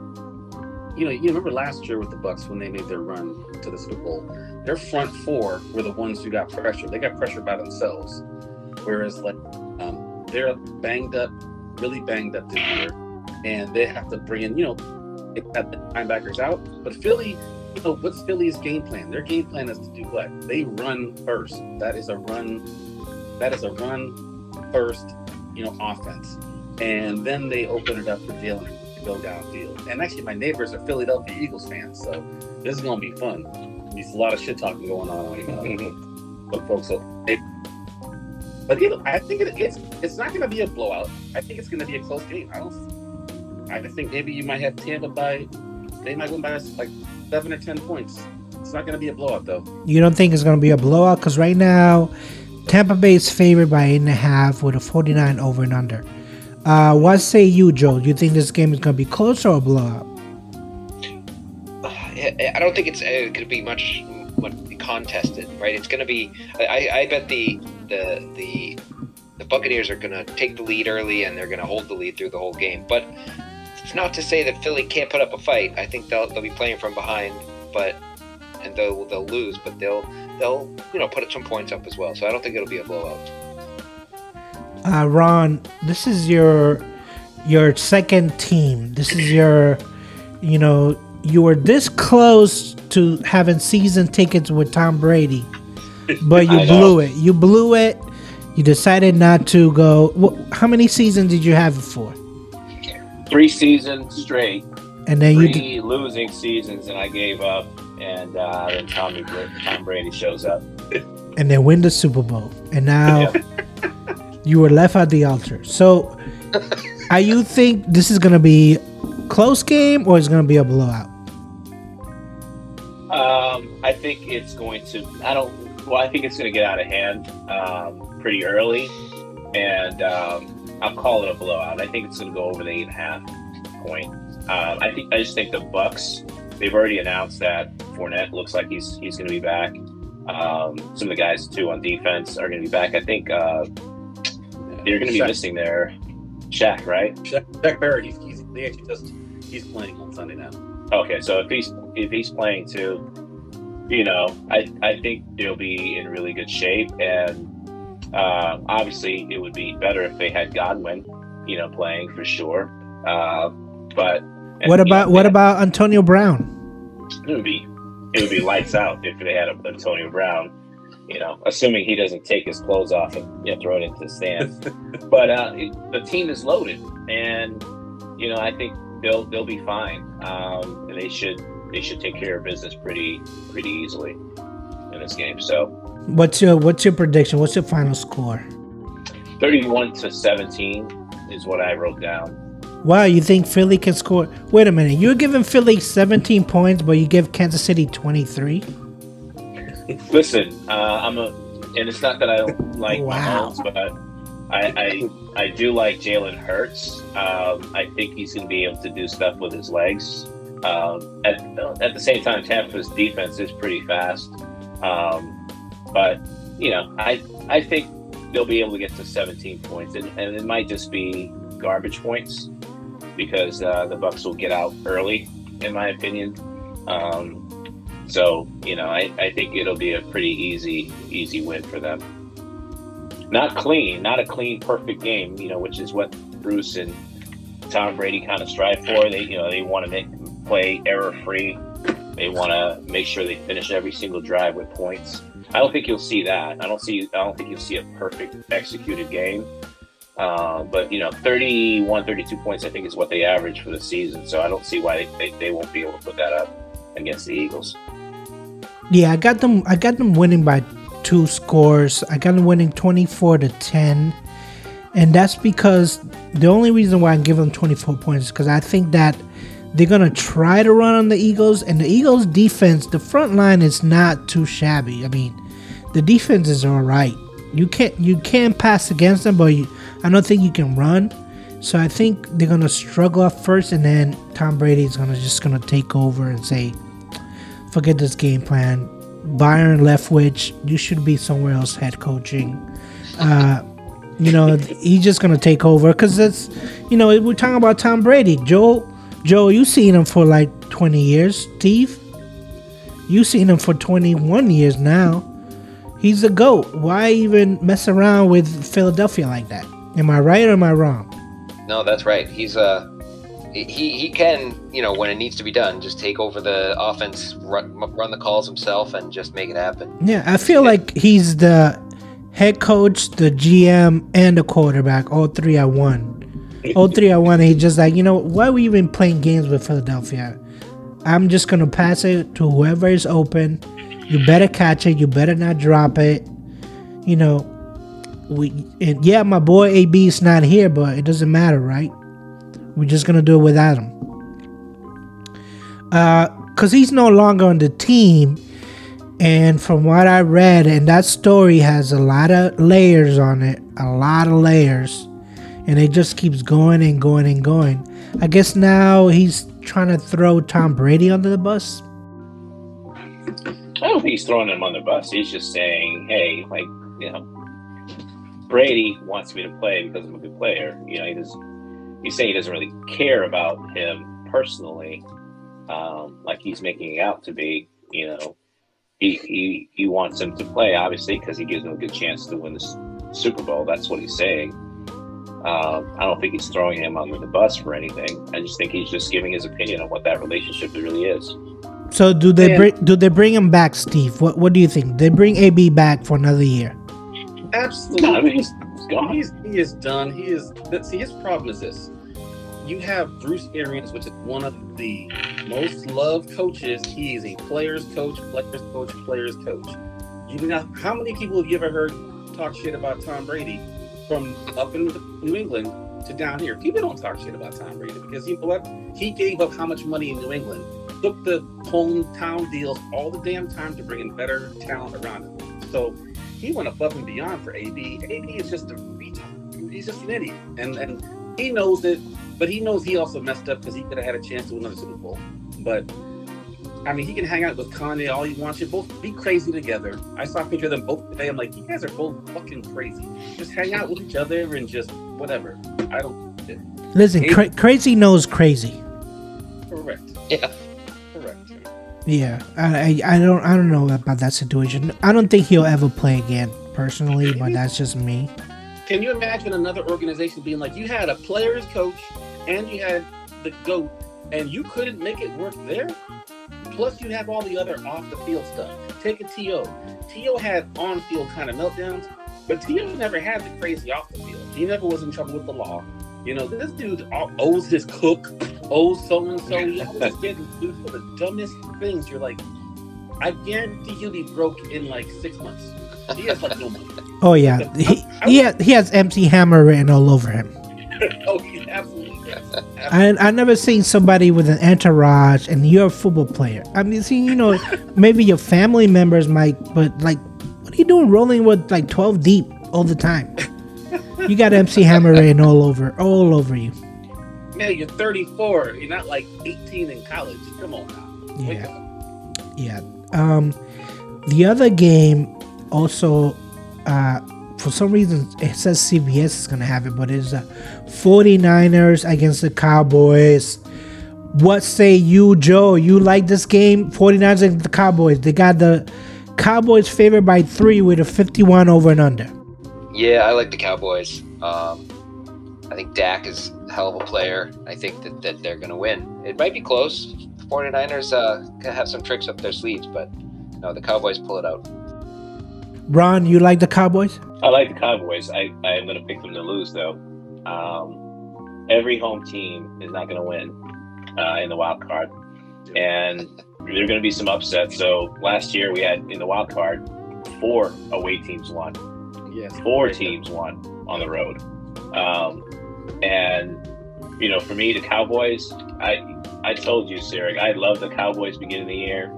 you know, you remember last year with the Bucs when they made their run to the Super Bowl, their front four were the ones who got pressure. They got pressure by themselves, whereas like um, they're banged up, really banged up this year, and they have to bring in, you know, they got the linebackers out. But Philly, you know, what's Philly's game plan? Their game plan is to do what? They run first. That is a run. That is a run first, you know, offense, and then they open it up for Jalen to go downfield. And actually, my neighbors are Philadelphia Eagles fans, so this is gonna be fun. There's a lot of shit talking going on uh, with folks. So, but you know, I think it, it's it's not gonna be a blowout. I think it's gonna be a close game. I don't. I think maybe you might have Tampa by. They might win by like seven or ten points. It's not gonna be a blowout though. You don't think it's gonna be a blowout? Because right now, Tampa Bay is favored by eight and a half with a 49 over and under. Uh, what say you, Joe? Do you think this game is going to be close or a blowout? I don't think it's uh, going to be much, much contested, right? It's going to be. I, I bet the the the the Buccaneers are going to take the lead early and they're going to hold the lead through the whole game. But it's not to say that Philly can't put up a fight. I think they'll they'll be playing from behind, but and they'll they'll lose, but they'll they'll you know put some points up as well. So I don't think it'll be a blowout uh, Ron, this is your your second team. This is your, you know, you were this close to having season tickets with Tom Brady, but you blew it. You blew it. You decided not to go. how many seasons did you have it for? Three seasons straight. And then Three you losing seasons, and I gave up. And uh, then Tommy Tom Brady shows up, and then win the Super Bowl. And now. You were left at the altar. So, are you think this is gonna be close game or is gonna be a blowout? Um, I think it's going to. I don't. Well, I think it's going to get out of hand um, pretty early, and um, I'll call it a blowout. I think it's going to go over the eight and a half point. Um, I think. I just think the Bucs. They've already announced that Fournette looks like he's he's going to be back. Um, some of the guys too on defense are going to be back. I think uh, they're going to be Shaq. missing their Shaq, right? Shaq, Shaq Barrett, he's, he's he actually just he's playing on Sunday now. Okay, so if he's if he's playing too, you know, I I think they'll be in really good shape, and uh, obviously it would be better if they had Godwin, you know, playing for sure. Uh, but and, What you know, about they what had- about Antonio Brown? it would be it would be lights out if they had Antonio Brown. You know, assuming he doesn't take his clothes off and you know, throw it into the stands. but uh, it, the team is loaded, and you know I think they'll they'll be fine. Um, and they should they should take care of business pretty pretty easily in this game. So What's your what's your prediction? What's your final score? thirty one to seventeen is what I wrote down. Wow, you think Philly can score? Wait a minute, you're giving Philly 17 points, but you give Kansas City 23. Listen, uh, I'm a, and it's not that I don't like Wow. Mahomes, but I, I, I do like Jalen Hurts. Um, I think he's going to be able to do stuff with his legs. Um, at, at the same time, Tampa's defense is pretty fast. Um, but you know, I, I think they'll be able to get to 17 points, and, and it might just be garbage points because uh, the Bucs will get out early, in my opinion. Um, so, you know, I, I think it'll be a pretty easy, easy win for them. Not clean, not a clean, perfect game, you know, which is what Bruce and Tom Brady kind of strive for. They, you know, they want to make play error free. They want to make sure they finish every single drive with points. I don't think you'll see that. I don't see. I don't think you'll see a perfect executed game. Uh, but you know, 31, 32 points, I think, is what they average for the season. So I don't see why they, they, they won't be able to put that up against the Eagles. Yeah, I got them. I got them winning by two scores. I got them winning 24 to 10, and that's because the only reason why I give them 24 points is because I think that they're gonna try to run on the Eagles, and the Eagles' defense, the front line is not too shabby. I mean, the defense is all right. You can't you can pass against them, but you, I don't think you can run. So I think they're gonna struggle at first, and then Tom Brady's gonna just gonna take over and say, forget this game plan. Byron Leftwich, you should be somewhere else head coaching. Uh, you know, he's just gonna take over because that's, you know, we're talking about Tom Brady. Joe, Joe, you seen him for like twenty years. Steve, you seen him for twenty one years now. He's a goat. Why even mess around with Philadelphia like that? Am I right or am I wrong? No, that's right. He's uh he he can you know when it needs to be done, just take over the offense, run, run the calls himself, and just make it happen. Yeah, I feel like he's the head coach, the GM, and the quarterback, all three at one. All three at one. He's just like, you know, why are we even playing games with Philadelphia? I'm just gonna pass it to whoever is open. You better catch it. You better not drop it. You know, we and yeah, my boy AB is not here, but it doesn't matter, right? We're just gonna do it without him. Uh, cause he's no longer on the team. And from what I read, and that story has a lot of layers on it, a lot of layers, and it just keeps going and going and going. I guess now he's trying to throw Tom Brady under the bus. I don't think he's throwing him on the bus. He's just saying, hey, like, you know, Brady wants me to play because I'm a good player. You know, he does, he's saying he doesn't really care about him personally, um, like he's making it out to be. You know, he he, he wants him to play, obviously, because he gives him a good chance to win the Super Bowl. That's what he's saying. Um, I don't think he's throwing him under the bus for anything. I just think he's just giving his opinion on what that relationship really is. So do they And- bring do they bring him back, Steve? What what do you think? They bring AB back for another year. Absolutely. No, I mean, he's, he's gone. He's he is done. He is. but See, his problem is this: you have Bruce Arians, which is one of the most loved coaches. He is a players' coach, players' coach, players' coach. You know how many people have you ever heard talk shit about Tom Brady from up in New England to down here? People don't talk shit about Tom Brady because you know what? He gave up how much money in New England, took the hometown deals all the damn time to bring in better talent around him. So he went above and beyond for AB. AB is just a retard. He's just an idiot, and and he knows it. But he knows he also messed up because he could have had a chance to win another Super Bowl. But I mean, he can hang out with Kanye all he wants. You both be crazy together. I saw a picture of them both today. I'm like, you guys are both fucking crazy. Just hang out with each other and just whatever. I don't. Listen, cra- crazy knows crazy. Correct. Yeah. Correct. Yeah, I, I I don't I don't know about that situation. I don't think he'll ever play again personally, but that's just me. Can you imagine another organization being like, you had a player's coach and you had the GOAT and you couldn't make it work there? Plus, you have all the other off the field stuff. Take a T.O. T.O. had on field kind of meltdowns, but T.O. never had the crazy off the field. He never was in trouble with the law. You know, this dude owes his cook, owes so and so. He always getting sued for the dumbest things. You're like, I guarantee he'll be broke in like six months. He has like no money. Oh yeah, he he, ha- he has MC Hammer written all over him. I I never seen somebody with an entourage and you're a football player. I mean, see, you know, maybe your family members might, but like, what are you doing rolling with like twelve deep all the time? You got MC Hammer written all over, all over you. Man, you're 34. You're not like 18 in college. Come on now. Wake Yeah. up. Yeah. Um, the other game also, uh, for some reason, it says CBS is to have it, but it's uh, 49ers against the Cowboys. What say you, Joe? You like this game? 49ers against the Cowboys. They got the Cowboys favored by three with a 51 over and under. Yeah, I like the Cowboys. Um, I think Dak is a hell of a player. I think that, that they're to win. It might be close. The 49ers uh, have some tricks up their sleeves, but no, the Cowboys pull it out. Ron, you like the Cowboys? I like the Cowboys. I, I'm going to pick them to lose, though. Um, every home team is not going to win uh, in the wild card. And there are going to be some upsets. So last year we had in the wild card, four away teams won, Yes. four teams won on the road. Um, and, you know, for me, the Cowboys, I I told you, Sarah, I love the Cowboys beginning of the year.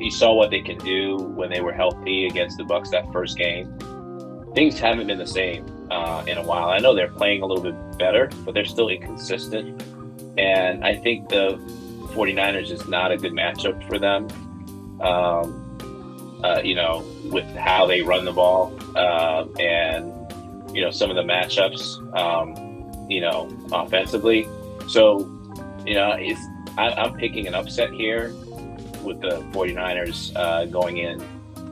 You, saw what they can do when they were healthy against the Bucs that first game. Things haven't been the same uh, in a while. I know they're playing a little bit better, but they're still inconsistent. And I think the 49ers is not a good matchup for them. Um, uh, you know, with how they run the ball uh, and you know some of the matchups, um, you know, offensively. So, you know, it's I, I'm picking an upset here with the 49ers uh, going in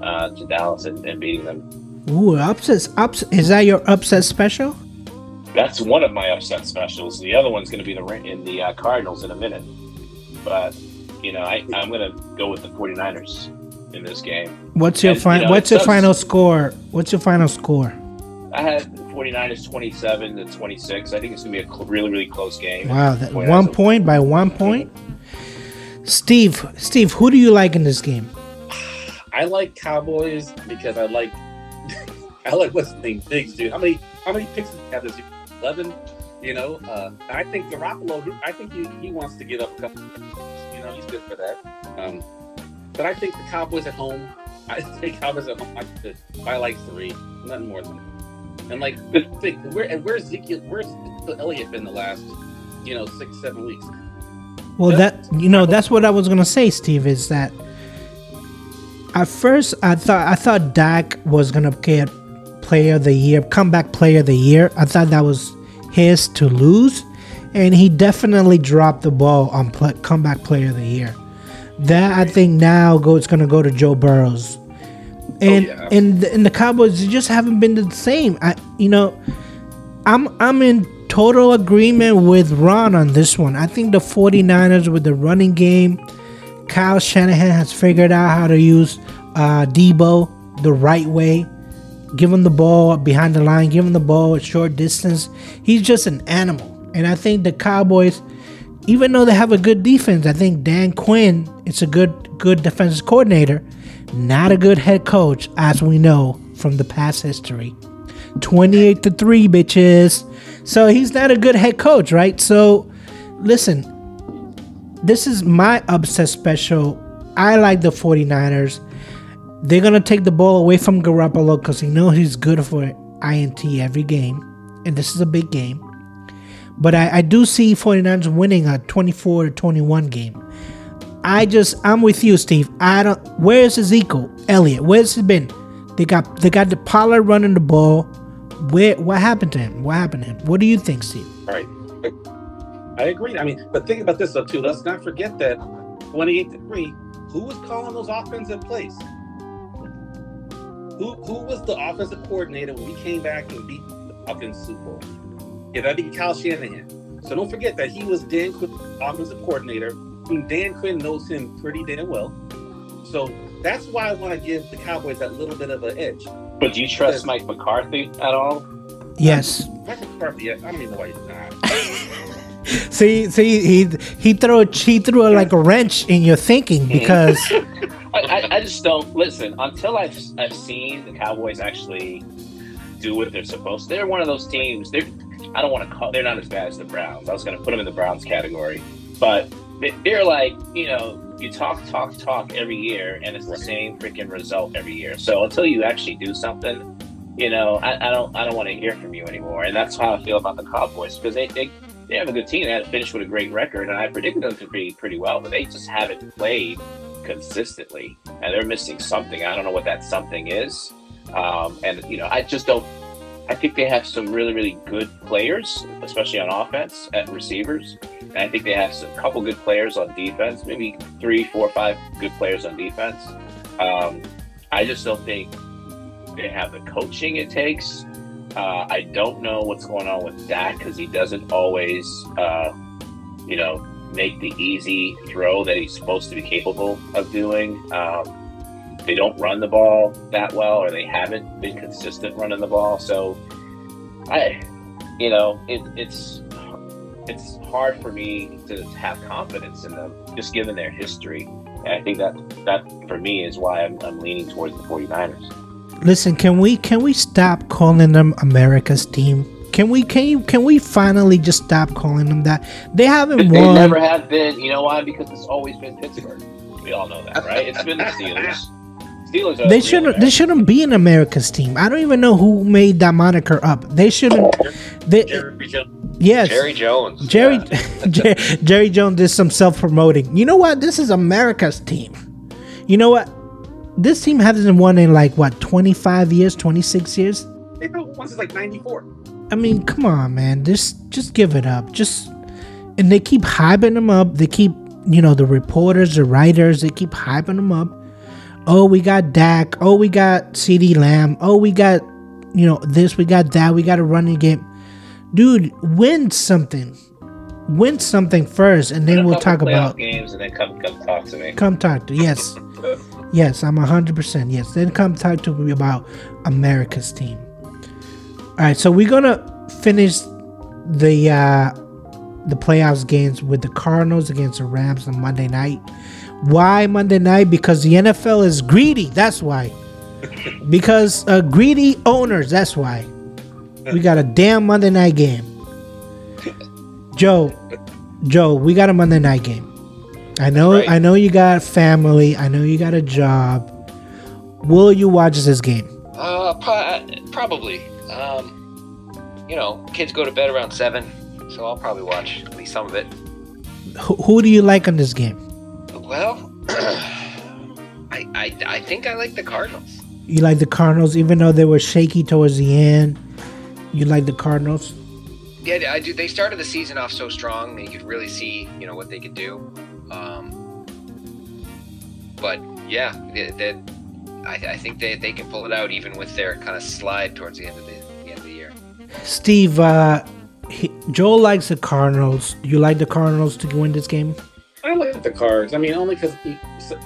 uh, to Dallas and, and beating them. Ooh, upsets. Ups. Is that your upset special? That's one of my upset specials. The other one's going to be the in the uh, Cardinals in a minute. But you know, I, I'm going to go with the 49ers in this game. What's your And, final? you know, what's your final score? What's your final score? I had 49ers 27 to 26. I think it's going to be a cl- really, really close game. Wow, that one point by one point. Steve, Steve, who do you like in this game? I like Cowboys because I like I like what's the name Diggs, dude. How many how many picks does he have this year? Eleven. You know, uh, I think Garoppolo. I think he, he wants to get up. a couple. You know, he's good for that. Um, but I think the Cowboys at home. I think Cowboys at home. I could by like three, nothing more than. that. And like, think where and where's Ezekiel? Where's Elliott been the last, you know, six seven weeks? Well, that you know, that's what I was gonna say, Steve. Is that at first I thought I thought Dak was gonna get Player of the Year, comeback Player of the Year. I thought that was his to lose, and he definitely dropped the ball on pl- comeback Player of the Year. That I think now go it's gonna go to Joe Burrows, oh, and yeah. and the, and the Cowboys just haven't been the same. I you know, I'm I'm in total agreement with Ron on this one. I think the 49ers with the running game, Kyle Shanahan has figured out how to use uh, Deebo the right way. Give him the ball behind the line, give him the ball at short distance. He's just an animal. And I think the Cowboys, even though they have a good defense, I think Dan Quinn is a good good defensive coordinator, not a good head coach, as we know from the past history. 28 to 3 bitches so he's not a good head coach right so listen this is my upset special i like the 49ers they're gonna take the ball away from garoppolo because he knows he's good for int every game and this is a big game but i, I do see 49ers winning a 24 to 21 game I just I'm with you, Steve. I don't. Where's Ezekiel Elliott? Where's he been? They got they got the Pollard running the ball. Where what happened to him? What happened to him? What do you think, Steve? Right. I agree. I mean, but think about this though too. Let's not forget that 28 to 3, who was calling those offensive plays? Who who was the offensive coordinator when we came back and beat the Falcons Super Bowl? Yeah, that'd be Kyle Shanahan. So don't forget that he was Dan Quinn's offensive coordinator. I mean, Dan Quinn knows him pretty damn well. So that's why I want to give the Cowboys that little bit of an edge. But do you trust Mike McCarthy at all? Yes. Mike McCarthy, I don't even know why he's not. See, see, he he threw a he threw a, like a wrench in your thinking mm-hmm. because I, I, I just don't listen until I've I've seen the Cowboys actually do what they're supposed. to. They're one of those teams. They're I don't want to call. They're not as bad as the Browns. I was going to put them in the Browns category, but they're like you know you talk talk talk every year and it's the same freaking result every year. So until you actually do something, you know I, I don't I don't want to hear from you anymore. And that's how I feel about the Cowboys because they, they they have a good team. They had finished with a great record, and I predicted them to be pretty well, but they just haven't played consistently, and they're missing something. I don't know what that something is, um, and you know, I just don't. I think they have some really, really good players, especially on offense at receivers, and I think they have a couple good players on defense. Maybe three, four, five good players on defense. Um, I just don't think they have the coaching it takes uh, I don't know what's going on with Dak because he doesn't always, uh, you know, make the easy throw that he's supposed to be capable of doing. Um, they don't run the ball that well, or they haven't been consistent running the ball. So, I, you know, it, it's it's hard for me to have confidence in them just given their history. And I think that that for me is why I'm, I'm leaning towards the 49ers. listen, can we can we stop calling them America's team? Can we can you can we finally just stop calling them that? They haven't They won. never have been. You know why? Because it's always been Pittsburgh. We all know that, right? It's been the Steelers. Steelers They shouldn't. They shouldn't be an America's team. I don't even know who made that moniker up. They shouldn't. They Jerry Jones. yes. Jerry Jones. Jerry, Yeah. Jer- Jerry Jones did some self promoting. You know what? This is America's team. You know what? This team hasn't won in like what twenty five years, twenty six years. They've once since like 94. I mean, come on, man. Just just give it up. Just and they keep hyping them up. They keep you know the reporters, the writers. They keep hyping them up. Oh, we got Dak. Oh, we got CeeDee Lamb. Oh, we got you know this. We got that. We got a running game. Dude, win something. Win something first, and then we'll talk about. games and then come come talk to me. Come talk to yes, yes. I'm hundred percent yes. Then come talk to me about America's team. All right, so we're gonna finish the uh the playoffs games with the Cardinals against the Rams on Monday night. Why Monday night? Because the NFL is greedy. That's why. because uh, greedy owners. That's why. We got a damn Monday night game. Joe, Joe, we got a Monday night game. I know, Right. I know you got family. I know you got a job. Will you watch this game? Uh, pro- probably. Um, you know, kids go to bed around seven, so I'll probably watch at least some of it. Who, who do you like on this game? Well, I, I I think I like the Cardinals. You like the Cardinals, even though they were shaky towards the end. You like the Cardinals. Yeah, I do. They started the season off so strong that you could really see, you know, what they could do. Um, but yeah, they, I, I think they, they can pull it out even with their kind of slide towards the end of the, the end of the year. Steve, uh, he, Joel likes the Cardinals. Do you like the Cardinals to win this game? I like the Cards. I mean, only because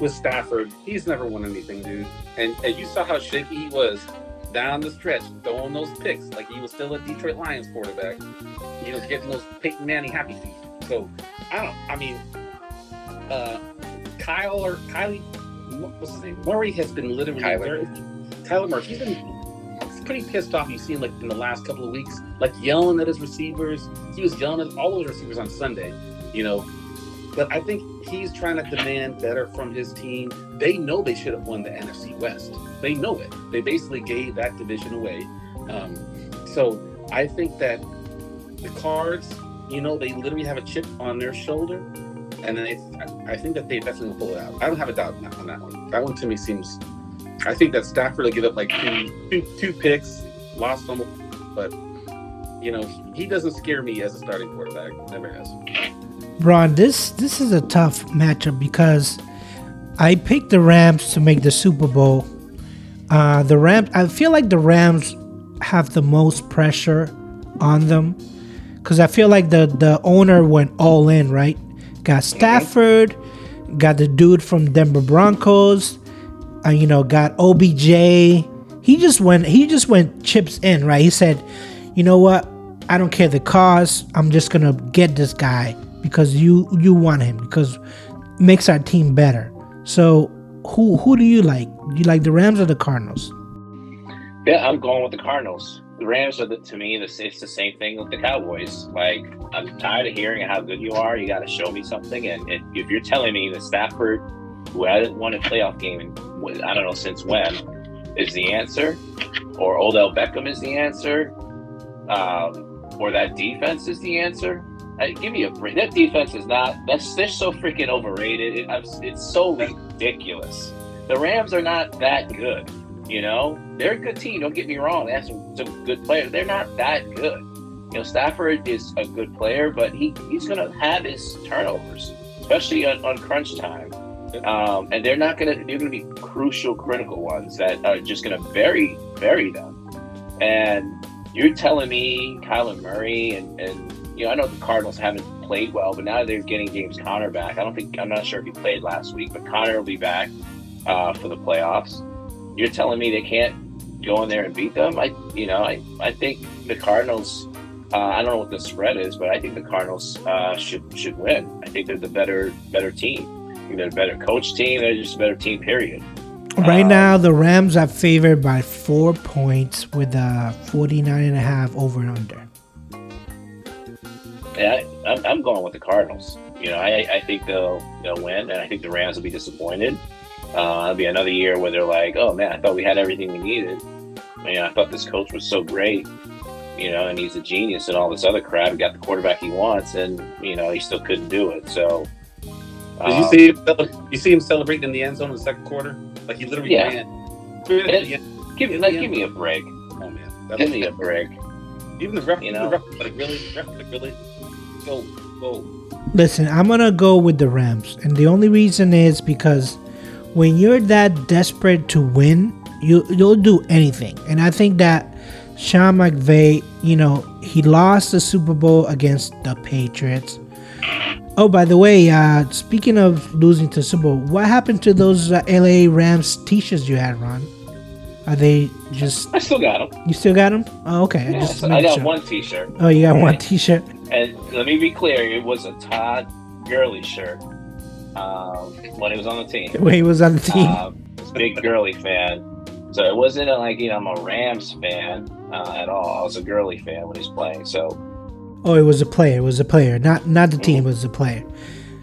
with Stafford, he's never won anything, dude. And, and you saw how shaky he was down the stretch, throwing those picks like he was still a Detroit Lions quarterback. You know, getting those Peyton Manning happy feet. So I don't. I mean, uh, Kyle or Kylie, what's his name? Murray has been literally Kyler. very, Kyler Murray. He's been pretty pissed off. You've seen like in the last couple of weeks, like yelling at his receivers. He was yelling at all those receivers on Sunday. You know, but I think he's trying to demand better from his team. They know they should have won the NFC West. They know it. They basically gave that division away. Um, so I think that the Cards, you know, they literally have a chip on their shoulder, and I think that they definitely will pull it out. I don't have a doubt on that one. That one to me seems. I think that Stafford will give up like two, two, two picks, lost them, but you know he doesn't scare me as a starting quarterback. Never has. Ron, this this is a tough matchup because I picked the Rams to make the Super Bowl. Uh, the Rams, I feel like the Rams have the most pressure on them because I feel like the the owner went all in, right? Got Stafford, got the dude from Denver Broncos, uh, you know, got OBJ. He just went he just went chips in, right? He said, "You know what? I don't care the cost. I'm just gonna get this guy because you you want him because makes our team better." So, who who do you like? Do you like the Rams or the Cardinals? Yeah, I'm going with the Cardinals. The Rams are the, to me, the, it's the same thing with the Cowboys. Like I'm tired of hearing how good you are. You got to show me something. And, if you're telling me that Stafford, who hasn't won a playoff game in I don't know since when, is the answer, or Odell Beckham is the answer, um, or that defense is the answer, give me a break. That defense is not. That's they're so freaking overrated. It, it's so ridiculous. The Rams are not that good. You know, they're a good team. Don't get me wrong. They have some, some good players. They're not that good. You know, Stafford is a good player, but he, he's going to have his turnovers, especially on, on crunch time. Um, and they're not going to. They're going to be crucial, critical ones that are just going to bury bury them. And you're telling me Kyler Murray and, and you know, I know the Cardinals haven't played well, but now they're getting James Conner back. I don't think I'm not sure if he played last week, but Conner will be back uh, for the playoffs. You're telling me they can't go in there and beat them? I, you know, I, I think the Cardinals. Uh, I don't know what the spread is, but I think the Cardinals uh, should should win. I think they're the better better team. They're a better coach team. They're just a better team. Period. Right um, now, the Rams are favored by four points with a 49 and a half over and under. Yeah, I, am going with the Cardinals. You know, I, I think they'll they'll win, and I think the Rams will be disappointed. Uh, it'll be another year where they're like, "Oh man, I thought we had everything we needed. You know, I thought this coach was so great. You know, and he's a genius and all this other crap. He got the quarterback he wants, and you know, he still couldn't do it. So, um, did you see him? You see him celebrating in the end zone in the second quarter? Like he literally yeah. ran. give, me, like, give me a break. Oh man, give me a break. Even the ref, you know, the ref, like really, ref, like really Listen, I'm gonna go with the Rams, and the only reason is because when you're that desperate to win, you you'll do anything. And I think that Sean McVay, you know, he lost the Super Bowl against the Patriots. Oh, by the way, uh, speaking of losing to Super Bowl, what happened to those uh, LA Rams t-shirts you had, Ron? Are they just? I still got them. You still got them? Oh, okay. Yeah, I, just I got sure. one T-shirt. Oh, you got right. one T-shirt. And let me be clear, it was a Todd Gurley shirt um, when he was on the team. When he was on the team, um, big Gurley fan. So it wasn't like you know I'm a Rams fan uh, at all. I was a Gurley fan when he's playing. So. Oh, it was a player. It was a player, not not the team. Mm-hmm. It was a player.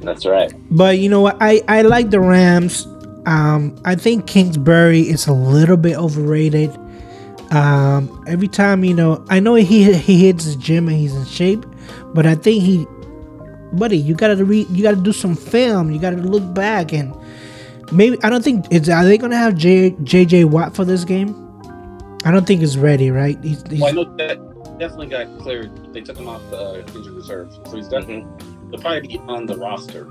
That's right. But you know what? I I like the Rams. Um, I think Kingsbury is a little bit overrated. Um, every time you know, I know he he hits the gym and he's in shape, but I think he, buddy, you gotta read, you gotta do some film, you gotta look back and maybe I don't think it's are they gonna have J JJ Watt for this game? I don't think he's ready, right? He's, he's, well, I know that definitely got cleared. They took him off the injured reserve, so he's definitely mm-hmm. he'll probably be on the roster.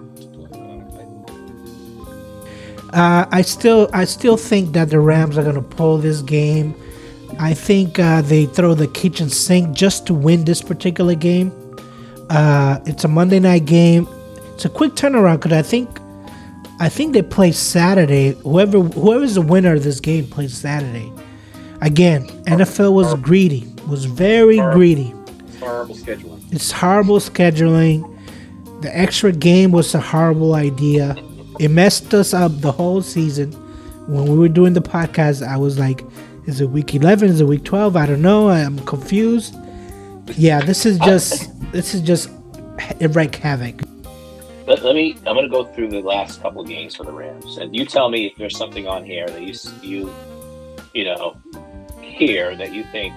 Uh, I still I still think that the Rams are gonna pull this game. I think uh, they throw the kitchen sink just to win this particular game. Uh, it's a Monday night game. It's a quick turnaround because I think I think they play Saturday. Whoever whoever's the winner of this game plays Saturday. Again, NFL was greedy, was very horrible, greedy. Horrible scheduling. It's horrible scheduling. The extra game was a horrible idea it messed us up the whole season. When we were doing the podcast, I was like, is it week 11? Is it week 12? I don't know. I'm confused. Yeah, this is just this is just wreak havoc. Let, me. I'm going to go through the last couple games for the Rams, and you tell me if there's something on here that you you you know hear that you think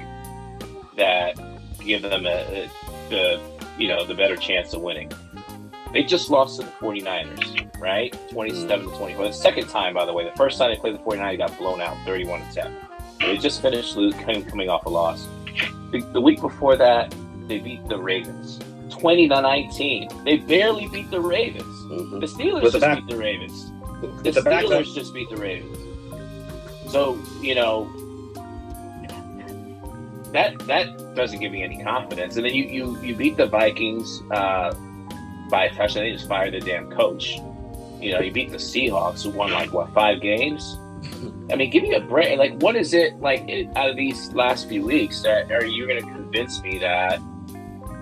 that give them a, a the you know the better chance of winning. They just lost to the 49ers, right? 27 to 24. The second time, by the way. The first time they played the 49ers, they got blown out 31 to 10. They just finished coming off a loss. The, the week before that, they beat the Ravens 20 to 19. They barely beat the Ravens. Mm-hmm. The Steelers just back- beat the Ravens. The, the Steelers just beat the Ravens. So, you know, that that doesn't give me any confidence. And then you you, you beat the Vikings uh, by a touchdown. They just fired the damn coach. You know, you beat the Seahawks, who won like what five games. I mean, give me a break. Like, what is it like out of these last few weeks that are you going to convince me that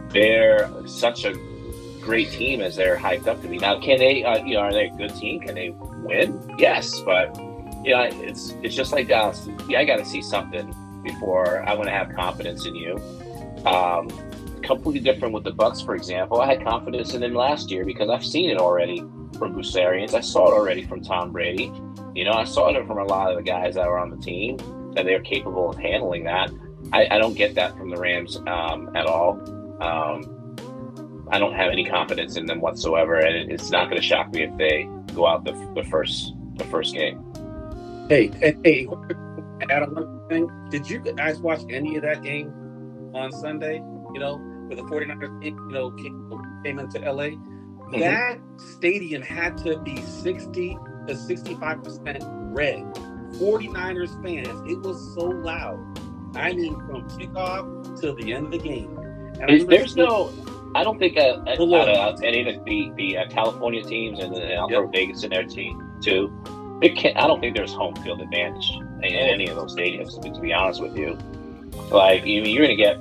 they're such a great team as they're hyped up to be? Now, can they? Uh, you know, are they a good team? Can they win? Yes, but you know, it's it's just like Dallas. Yeah, I got to see something before I want to have confidence in you. Um, completely different with the Bucs, for example. I had confidence in them last year because I've seen it already from Bruce Arians. I saw it already from Tom Brady. You know, I saw it from a lot of the guys that were on the team that they're capable of handling that. I, I don't get that from the Rams um, at all. Um, I don't have any confidence in them whatsoever, and it's not going to shock me if they go out the, the first the first game. Hey, hey, hey, add one thing. Did you guys watch any of that game on Sunday? You know, where the 49ers, you know, came, came into LA. Mm-hmm. That stadium had to be 60 to 65% red. 49ers fans, it was so loud. I mean, from kickoff till the end of the game. Is, there's no, I don't think uh, uh, of any of the, the uh, California teams and, and I'll throw Vegas in their team too it can I don't think there's home field advantage in any of those stadiums. To be honest with you, like you, you're gonna get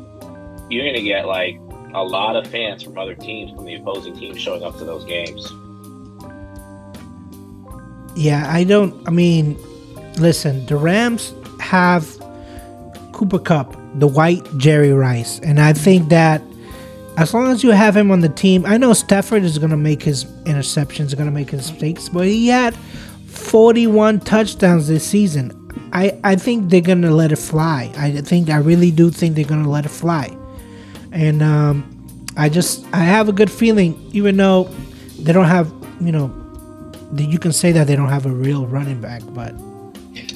you're gonna get like a lot of fans from other teams from the opposing team showing up to those games. Yeah, I don't. I mean, listen, the Rams have Cooper Kupp, the white Jerry Rice, and I think that as long as you have him on the team, I know Stafford is going to make his interceptions, going to make his mistakes, but he had 41 touchdowns this season. I, I think they're going to let it fly. I think, I really do think they're going to let it fly. And um, I just, I have a good feeling, even though they don't have, you know, you can say that they don't have a real running back, but.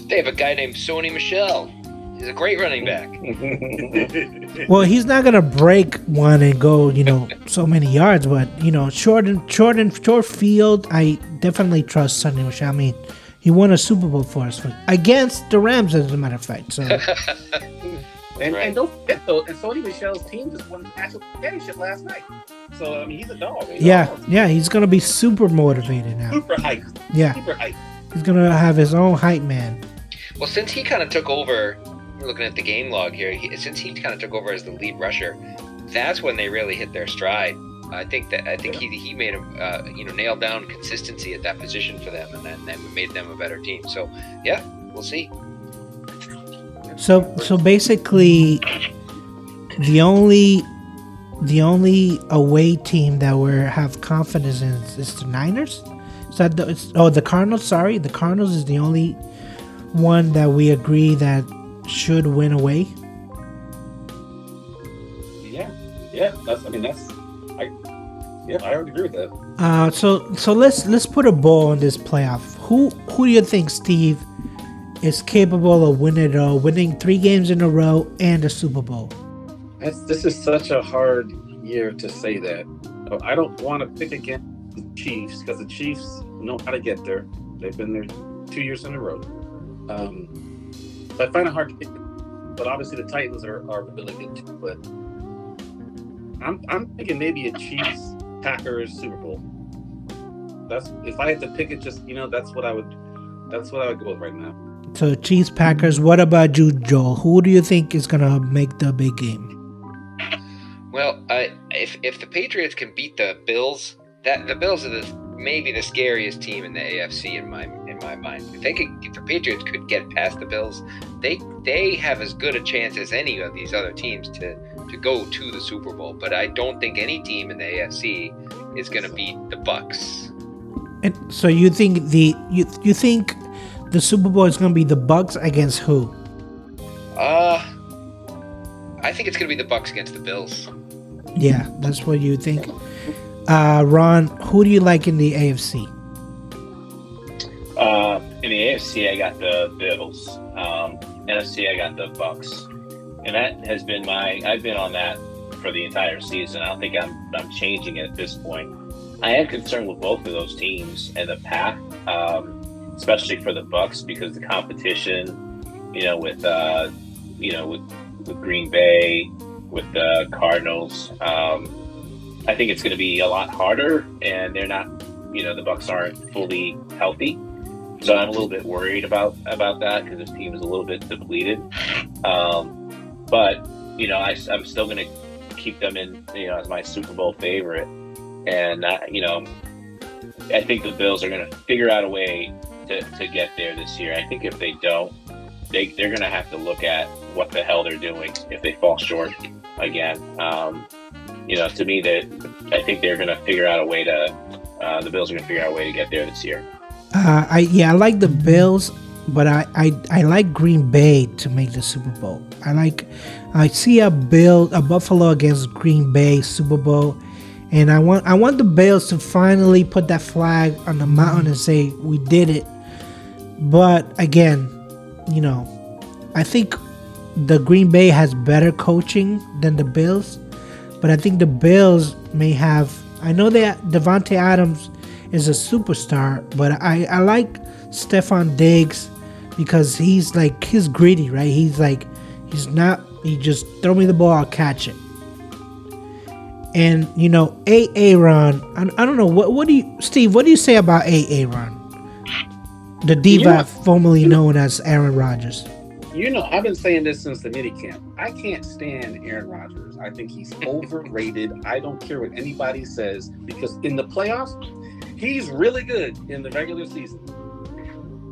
They have a guy named Sony Michel. He's a great running back. well, he's not gonna break one and go, you know, so many yards, but you know, short and short and short field, I definitely trust Sony Michel. I mean, he won a Super Bowl for us against the Rams, as a matter of fact. So. and, right. and don't forget though, and Sony Michel's team just won the national championship last night. So I mean, he's a dog. He's yeah, dog. yeah, he's gonna be super motivated now. Super hype. Yeah, super hype. He's gonna have his own hype man. Well, since he kind of took over looking at the game log here, he, since he kind of took over as the lead rusher, that's when they really hit their stride. I think that I think he he made him uh, you know nailed down consistency at that position for them, and then, then made them a better team. So yeah, we'll see. So so basically, the only the only away team that we have confidence in is the Niners. Is that the, oh the Cardinals? Sorry, the Cardinals is the only one that we agree that should win away? Yeah, yeah. That's. I mean, that's. I. Yeah, I would agree with that. Uh, so so let's let's put a ball on this playoff. Who who do you think, Steve, is capable of winning it all, winning three games in a row and a Super Bowl? That's, this is such a hard year to say that. I don't want to pick against the Chiefs because the Chiefs know how to get there. They've been there two years in a row. Um, I find it hard to pick. But obviously the Titans are, are really good too. But I'm I'm thinking maybe a Chiefs Packers Super Bowl. That's if I had to pick it, just you know, that's what I would that's what I would go with right now. So Chiefs Packers. What about you, Joel? Who do you think is gonna make the big game? Well, uh, if if the Patriots can beat the Bills, that the Bills are the maybe the scariest team in the AFC in my in my mind. If they could, if the Patriots could get past the Bills, they they have as good a chance as any of these other teams to to go to the Super Bowl. But I don't think any team in the AFC is going to beat the Bucs. And so you think the you you think the Super Bowl is going to be the Bucs against who? Uh I think it's going to be the Bucs against the Bills. Yeah, that's what you think. Uh, Ron, who do you like in the AFC? Uh, in the AFC, I got the Bills. Um, NFC, I got the Bucs, and that has been my. I've been on that for the entire season. I don't think I'm I'm changing it at this point. I am concerned with both of those teams and the path, um, especially for the Bucs because the competition, you know, with uh, you know with with Green Bay, with the Cardinals. Um, I think it's going to be a lot harder, and they're not. You know, the Bucs aren't fully healthy. So I'm a little bit worried about about that because this team is a little bit depleted. Um, but you know, I, I'm still going to keep them in you know as my Super Bowl favorite, and uh, you know, I think the Bills are going to figure out a way to, to get there this year. I think if they don't, they they're going to have to look at what the hell they're doing if they fall short again. Um, you know, to me, that I think they're going to figure out a way to. Uh, the Bills are going to figure out a way to get there this year. Uh, I yeah, I like the Bills, but I, I I like Green Bay to make the Super Bowl. I like I see a Bill a Buffalo against Green Bay Super Bowl, and I want I want the Bills to finally put that flag on the mountain and say we did it. But again, you know, I think the Green Bay has better coaching than the Bills, but I think the Bills may have. I know that Davante Adams is a superstar, but I, I like Stefon Diggs because he's like he's greedy, right? He's like he's not he just throw me the ball, I'll catch it. And you know, Aaron, I, I don't know what what do you Steve, what do you say about Aaron? The diva formerly known as Aaron Rodgers. You know, I've been saying this since the mini camp. I can't stand Aaron Rodgers. I think he's overrated. I don't care what anybody says because in the playoffs, He's really good in the regular season.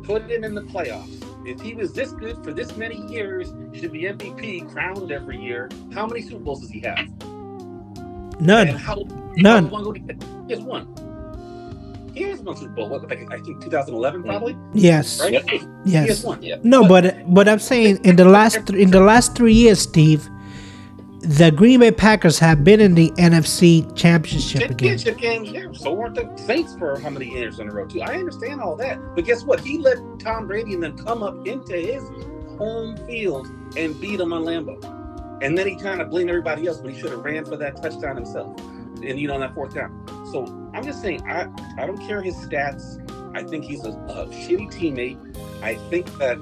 Put him in the playoffs. If he was this good for this many years, should be MVP, crowned every year. How many Super Bowls does he have? None. How, None. How he has one. He has one Super Bowl. What, like, I think 2011, mm. probably. Yes. Right. Yep. Yes. He has one. Yeah. No, but but, but I'm saying in the last th- in the last three years, Steve, the Green Bay Packers have been in the NFC Championship again. Championship yeah. So weren't the Saints for how many years in a row too? I understand all that, but guess what? He let Tom Brady and them come up into his home field and beat him on Lambeau, and then he kind of blamed everybody else, but he should have ran for that touchdown himself, and you know on that fourth down. So I'm just saying, I I don't care his stats. I think he's a, a shitty teammate. I think that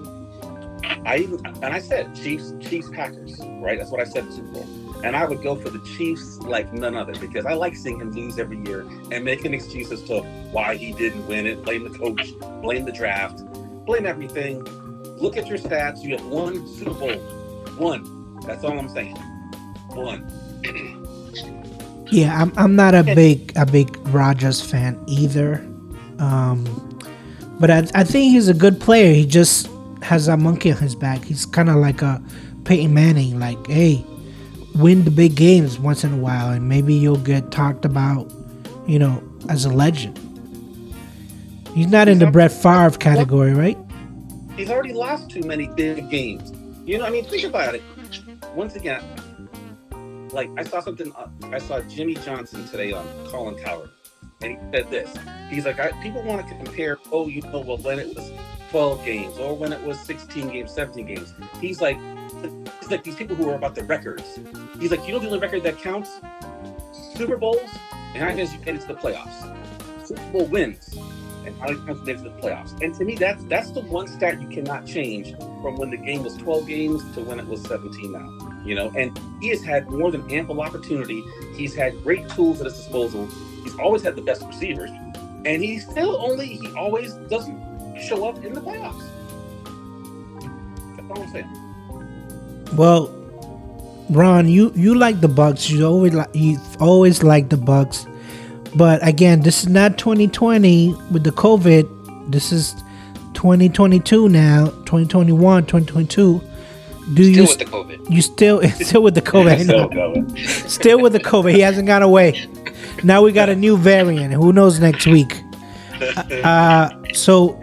I even and I said Chiefs, Chiefs, Packers, right? That's what I said Super Bowl. And I would go for the Chiefs like none other because I like seeing him lose every year and making excuses to why he didn't win it. Blame the coach, blame the draft, blame everything. Look at your stats. You have one Super Bowl. One. That's all I'm saying. One. yeah, I'm, I'm not a big a big Rodgers fan either. Um, but I, I think he's a good player. He just has a monkey on his back. He's kind of like a Peyton Manning, like, hey, win the big games once in a while, and maybe you'll get talked about, you know, as a legend. He's not in the Brett Favre category, right? He's already lost too many big games. You know, I mean, think about it. Once again, like I saw something. Uh, I saw Jimmy Johnson today on Colin Cowherd, and he said this. He's like, I, people want to compare. Oh, you know, well, when it was 12 games or when it was 16 games, 17 games. He's like, it's like these people who are about the records. He's like, you know the only record that counts? Super Bowls and how guess you get into the playoffs. Super Bowl wins and how many times you get into the playoffs. And to me, that's that's the one stat you cannot change from when the game was 12 games to when it was 17 now. You know, and he has had more than ample opportunity. He's had great tools at his disposal. He's always had the best receivers. And he still only he always doesn't show up in the playoffs. That's all I'm saying. Well, Ron, you you like the Bucs. You always like you've always liked the Bucs. But again, this is not 2020 with the COVID. This is 2022 now, 2021, 2022. Do still you with the COVID? You still still with the COVID? still, COVID. still with the COVID. He hasn't gone away. Now we got a new variant. Who knows next week? Uh, so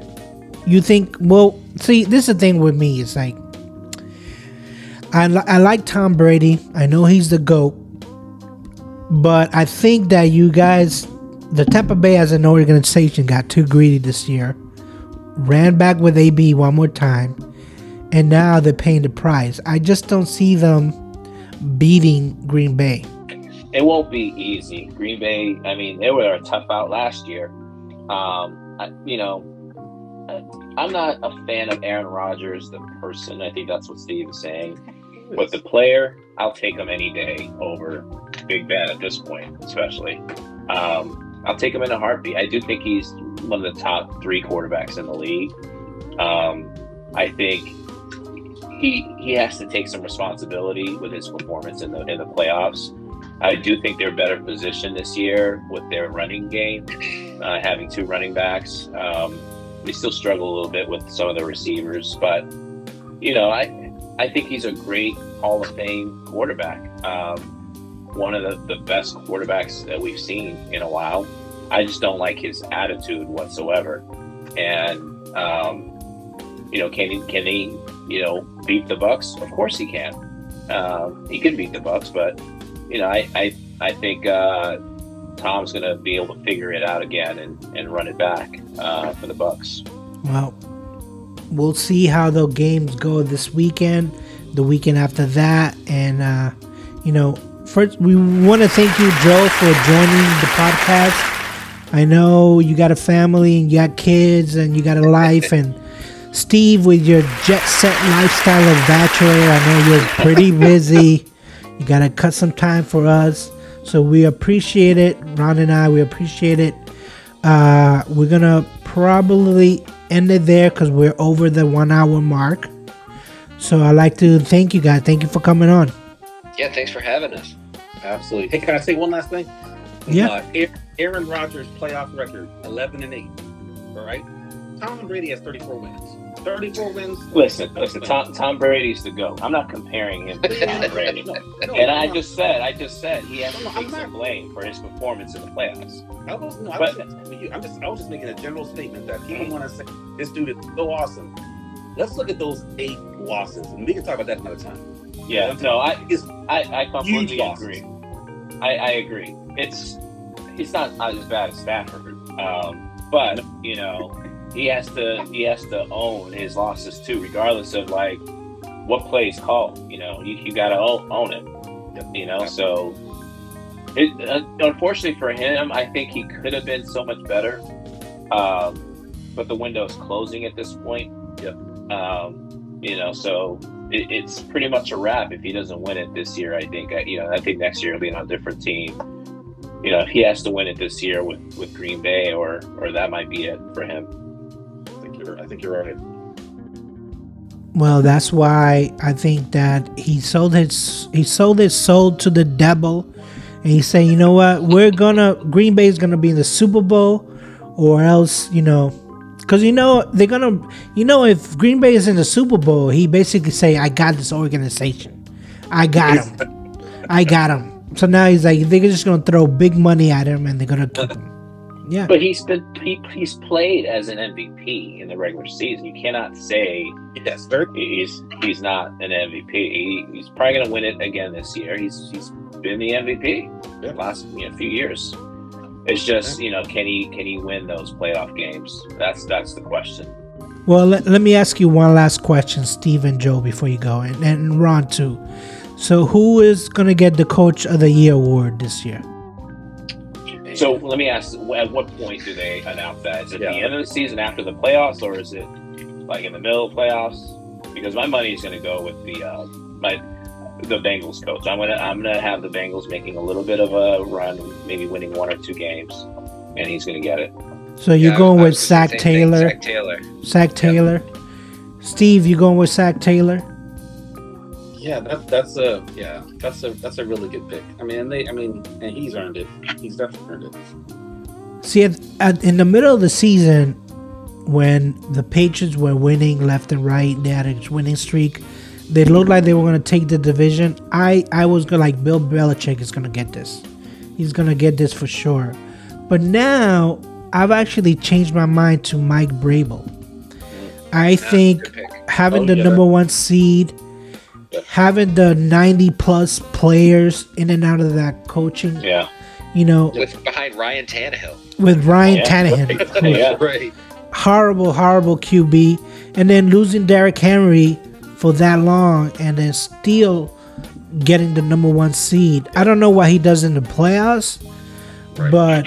you think well see this is the thing with me it's like I, I like tom brady i know he's the goat But I think that you guys, the Tampa Bay as an organization, got too greedy this year. Ran back with AB one more time, and now they're paying the price. I just don't see them beating Green Bay. It won't be easy. Green Bay, I mean, they were a tough out last year. Um, I, you know, I'm not a fan of Aaron Rodgers, the person. I think that's what Steve is saying. But the player, I'll take him any day over Big Ben at this point, especially. Um, I'll take him in a heartbeat. I do think he's one of the top three quarterbacks in the league. Um, I think he he has to take some responsibility with his performance in the in the playoffs. I do think they're better positioned this year with their running game, uh, having two running backs. Um, they still struggle a little bit with some of the receivers, but you know, I I think he's a great Hall of Fame quarterback. Um, one of the, the best quarterbacks that we've seen in a while. I just don't like his attitude whatsoever. And um, you know, can he can he you know beat the Bucs? Of course he can. Um, he can beat the Bucs, but you know, I I, I think uh, Tom's going to be able to figure it out again and, and run it back uh, for the Bucs. Well, we'll see how the games go this weekend, the weekend after that, and uh, you know, first we want to thank you, Joe, for joining the podcast. I know you got a family and you got kids and you got a life and. Steve, with your jet set lifestyle of bachelor, I know you're pretty busy. You gotta cut some time for us. So we appreciate it. Ron and I, we appreciate it. Uh, we're gonna probably end it there because we're over the one hour mark. So I'd like to thank you guys. Thank you for coming on. Yeah, thanks for having us. Absolutely. Hey, can I say one last thing? Yeah. Uh, Aaron Rodgers' playoff record, 11 and 8. All right. Tom Brady has 34 wins. 34 wins. Listen, listen. Tom, Tom Brady's the go. I'm not comparing him to Tom Brady. No, no, and I just said, I just said he has No, I'm take some blame for his performance in the playoffs. I was, no, I But- you. I'm just, I was just making a general statement that people want to say this dude is so awesome. Let's look at those eight losses, and we can talk about that another time. Yeah, no, I, It's I, I completely agree. I, I agree. It's he's not as bad as Stafford, um, but you know he has to he has to own his losses too, regardless of like what play is called. You know, you, you got to own, own it. You know, so it, uh, unfortunately for him, I think he could have been so much better. Um, but the window is closing at this point. Yep. Um, you know, so it, it's pretty much a wrap if he doesn't win it this year. I think I, you know I think next year he'll be on a different team. You know, if he has to win it this year with, with Green Bay, or or that might be it for him. I think you're, I think you're right. Well, that's why I think that he sold his he sold his soul to the devil, and he said, you know what, we're gonna Green Bay is gonna be in the Super Bowl, or else you know, because you know they're gonna, you know, if Green Bay is in the Super Bowl, he basically say, I got this organization, I got him, I got him. So now he's like, they're just gonna throw big money at him, and they're gonna keep him. Yeah. But he's been he, he's played as an MVP in the regular season. You cannot say Yes, very. he's he's not an MVP. He, he's probably going to win it again this year. He's he's been the MVP Yeah. last you know few years. It's just you know can he can he win those playoff games? That's that's the question. Well, let, let me ask you one last question, Steve and Joe, before you go, and, and Ron too. So, who is going to get the Coach of the Year award this year? So let me ask: at what point do they announce that? Is it Yeah. the end of the season after the playoffs, or is it like in the middle of playoffs? Because my money is going to go with the uh, my the Bengals coach. I'm gonna I'm gonna have the Bengals making a little bit of a run, maybe winning one or two games, and he's going to get it. So, you're Yeah, going with Zac say same thing, Taylor. Zac Taylor. Zac Taylor. Steve, you going with Zac Taylor? Yeah, that, that's a yeah, that's a that's a really good pick. I mean, they, I mean, and he's earned it. He's definitely earned it. See, at, at, in the middle of the season, when the Patriots were winning left and right, they had a winning streak. They looked like they were going to take the division. I, I was gonna like Bill Belichick is going to get this. He's going to get this for sure. But now I've actually changed my mind to Mike Vrabel. I think having Oh, the yeah. number one seed having the 90 plus players in and out of that coaching, Yeah. you know, with behind Ryan Tannehill. with Ryan Yeah. Tannehill, who's Yeah. Right. horrible, horrible QB, and then losing Derrick Henry for that long, and then still getting the number one seed. I don't know what he does in the playoffs, but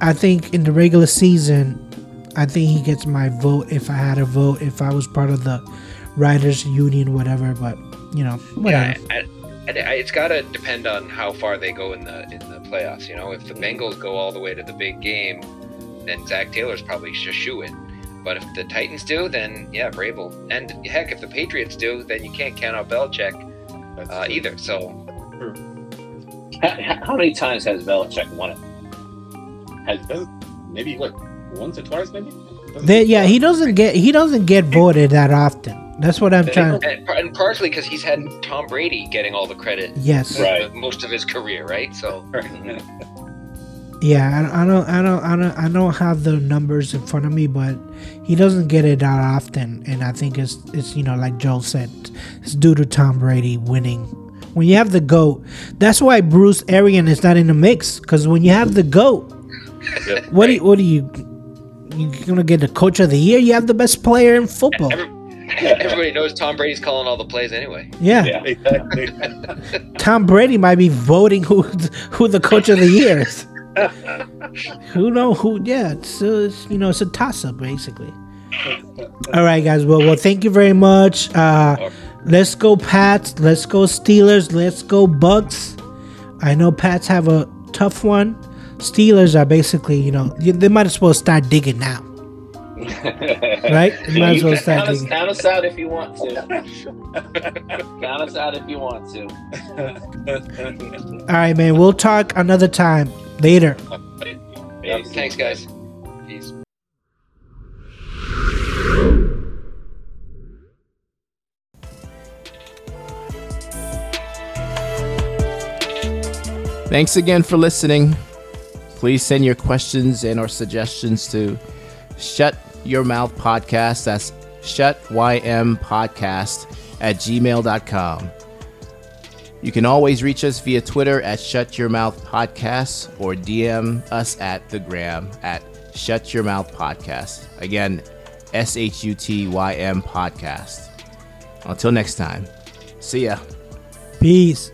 I think in the regular season, I think he gets my vote if I had a vote, if I was part of the writers union, whatever. But you know, whatever. Yeah, I, I, I, it's got to depend on how far they go in the in the playoffs. You know, if the Bengals go all the way to the big game, then Zac Taylor's probably just shoe in. But if the Titans do, then yeah, Vrabel. And heck, if the Patriots do, then you can't count out Belichick That's uh, either. So How, how many times has Belichick won it? Has Maybe what once or twice, maybe. Doesn't- They- yeah, he doesn't get he doesn't get voted that often. That's what I'm trying. and, and partially because he's had Tom Brady getting all the credit Yes. Right. most of his career, right? So Yeah, I, I don't, I don't, I don't, I don't have the numbers in front of me, but he doesn't get it that often, and I think it's, it's you know, like Joel said, it's due to Tom Brady winning. When you have the goat, that's why Bruce Arian is not in the mix, because when you have the goat, Yep. what do you, what do you, you gonna get the coach of the year? You have the best player in football. Every, everybody knows Tom Brady's calling all the plays anyway. Yeah, yeah. Exactly. Tom Brady might be voting who who the coach of the year is. who know who? Yeah, it's, uh, it's you know it's a toss up basically. All right, guys. Well, well, thank you very much. Uh, let's go Pats. Let's go Steelers. Let's go Bucs. I know Pats have a tough one. Steelers are basically, you know, they might as well start digging now. Right? You might as well You count, us, count us out if you want to. count us out if you want to. All right, man. We'll talk another time later. Yeah, thanks, guys. Peace. Thanks again for listening. Please send your questions and or suggestions to shut your mouth podcast. That's shut ym podcast at gmail.com. You can always reach us via Twitter at Shut Your Mouth Podcast or DM us at the gram at Shut Your Mouth Podcast. Again, S H U T Y M Podcast. Until next time, see ya. Peace.